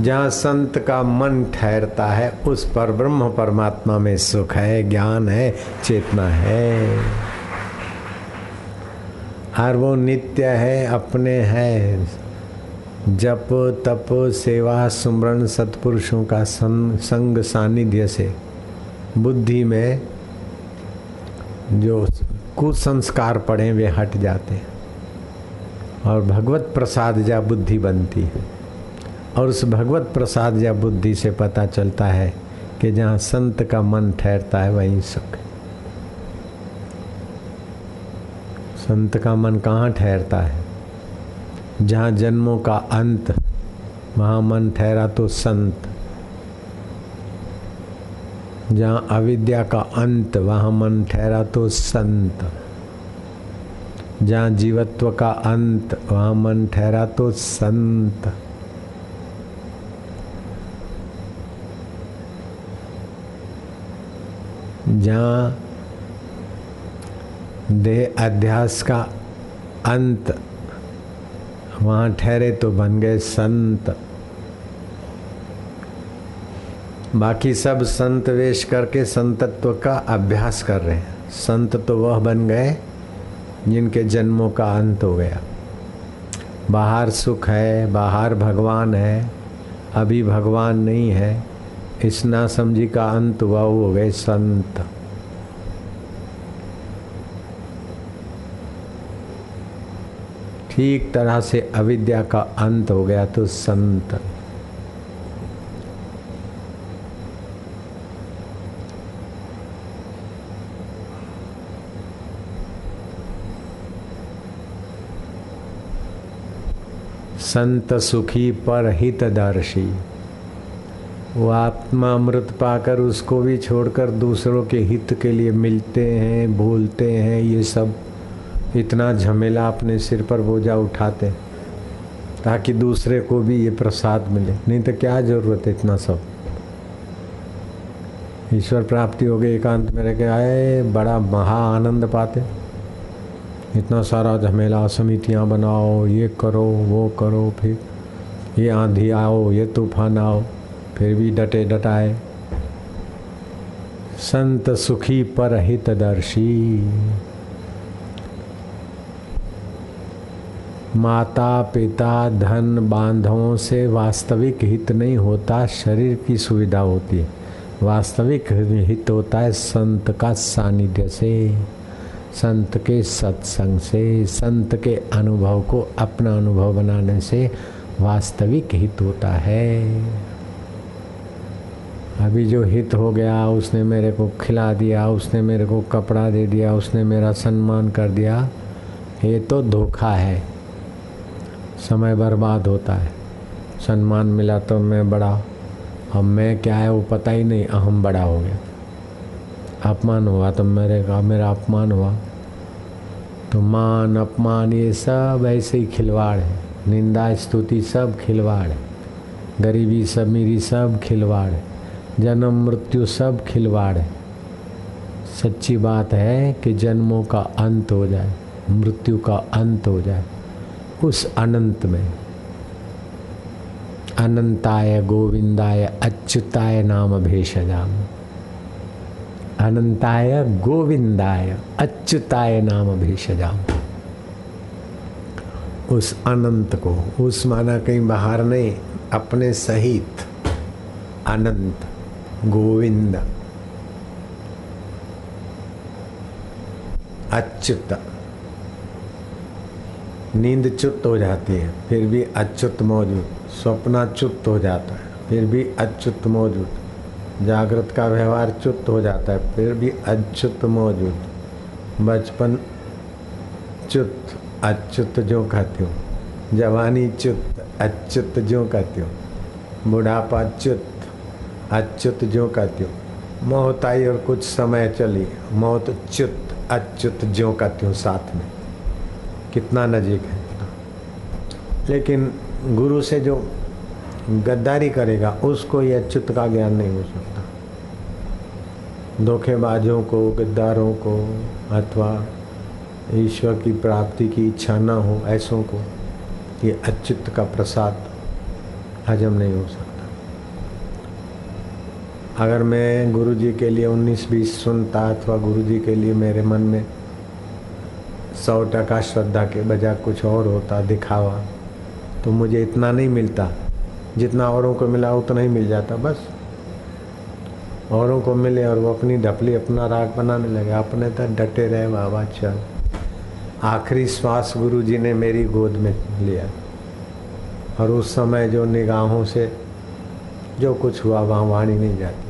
Speaker 1: जहाँ संत का मन ठहरता है, उस पर ब्रह्म परमात्मा में सुख है, ज्ञान है, चेतना है। और वो नित्य है, अपने है। जप, तप, सेवा, सुमरण, सत्पुरुषों का संग सानिध्य से बुद्धि में जो कुसंस्कार पड़े, वे हट जाते हैं। और भगवत प्रसाद जा बुद्धि बनती है। और उस भगवत प्रसाद या बुद्धि से पता चलता है कि जहाँ संत का मन ठहरता है, वहीं सुख संत का मन कहाँ ठहरता है? जहाँ जन्मों का अंत, वहाँ मन ठहरा तो संत। जहाँ अविद्या का अंत, वहाँ मन ठहरा तो संत। जहाँ जीवत्व का अंत, वहाँ मन ठहरा तो संत। जहाँ देह अध्यास का अंत, वहाँ ठहरे तो बन गए संत। बाकी सब संत वेश करके संतत्व का अभ्यास कर रहे हैं। संत तो वह बन गए जिनके जन्मों का अंत हो गया। बाहर सुख है, बाहर भगवान है, अभी भगवान नहीं है। इस नासमझी का अंत हुआ हो गए संत। ठीक तरह से अविद्या का अंत हो गया तो संत। संत सुखी पर हितदर्शी। वो आत्मा अमृत पाकर उसको भी छोड़कर दूसरों के हित के लिए मिलते हैं भूलते हैं, ये सब। इतना झमेला अपने सिर पर बोझा उठाते हैं, ताकि दूसरे को भी ये प्रसाद मिले। नहीं तो क्या ज़रूरत है इतना सब? ईश्वर प्राप्ति हो गई, एकांत में रह के आए, बड़ा महा आनंद पाते। इतना सारा झमेला, समितियाँ बनाओ, ये करो, वो करो, फिर ये आंधी आओ, ये तूफ़ान आओ। फिर भी डटे डटाए। संत सुखी पर हितदर्शी माता पिता धन बांधवों से वास्तविक हित नहीं होता, शरीर की सुविधा होती है। वास्तविक हित होता है संत का सानिध्य से, संत के सत्संग से, संत के अनुभव को अपना अनुभव बनाने से वास्तविक हित होता है। अभी जो हित हो गया, उसने मेरे को खिला दिया, उसने मेरे को कपड़ा दे दिया, उसने मेरा सम्मान कर दिया, ये तो धोखा है। समय बर्बाद होता है। सम्मान मिला तो मैं बड़ा, अब मैं क्या है वो पता ही नहीं, अहम बड़ा हो गया। अपमान हुआ तो मेरे का, मेरा अपमान हुआ। तो मान, अपमान, ये सब ऐसे ही खिलवाड़ है। निंदा, स्तुति सब खिलवाड़ है। गरीबी सब मेरी सब खिलवाड़ है। जन्म, मृत्यु सब खिलवाड़ है। सच्ची बात है कि जन्मों का अंत हो जाए, मृत्यु का अंत हो जाए, उस अनंत में। अनंताय गोविंदाय अच्युताय नाम भेषजाम अनंताय गोविंदाय अच्युताय नाम भेषजाम उस अनंत को, उस माना कहीं बाहर नहीं, अपने सहित अनंत। गोविंद अच्युत नींद चुत हो जाती है फिर भी अच्युत मौजूद. स्वप्नाच्युत हो जाता है फिर भी अच्युत मौजूद. जागृत का व्यवहार च्युत हो जाता है, फिर भी अच्युत मौजूद. बचपन च्युत अच्युत जो कहती हूँ. जवानी च्युत अच्युत जो कहती हूँ. बुढ़ापा च्युत अच्युत जो कहती हूँ मौत आई और कुछ समय चली। मौत च्युत अच्युत जो कहती हूँ साथ में। कितना नजीक है। लेकिन गुरु से जो गद्दारी करेगा, उसको ये अच्युत का ज्ञान नहीं हो सकता। धोखेबाजों को, गद्दारों को, अथवा ईश्वर की प्राप्ति की इच्छा न हो, ऐसों को, ये अच्युत का प्रसाद हजम नहीं हो सकता। अगर मैं गुरु जी के लिए उन्नीस, बीस सुनता अथवा गुरु जी के लिए मेरे मन में सौ टका श्रद्धा के बजाय कुछ और होता, दिखावा तो मुझे इतना नहीं मिलता। जितना औरों को मिला, उतना ही मिल जाता, बस। औरों को मिले और वो अपनी ढपली, अपना राग बनाने लगे, अपने तक डटे रहे बाबा चल। आखिरी श्वास गुरु जी ने मेरी गोद में लिया। और उस समय जो निगाहों से जो कुछ हुआ, वहाँ वाणी नहीं जाती।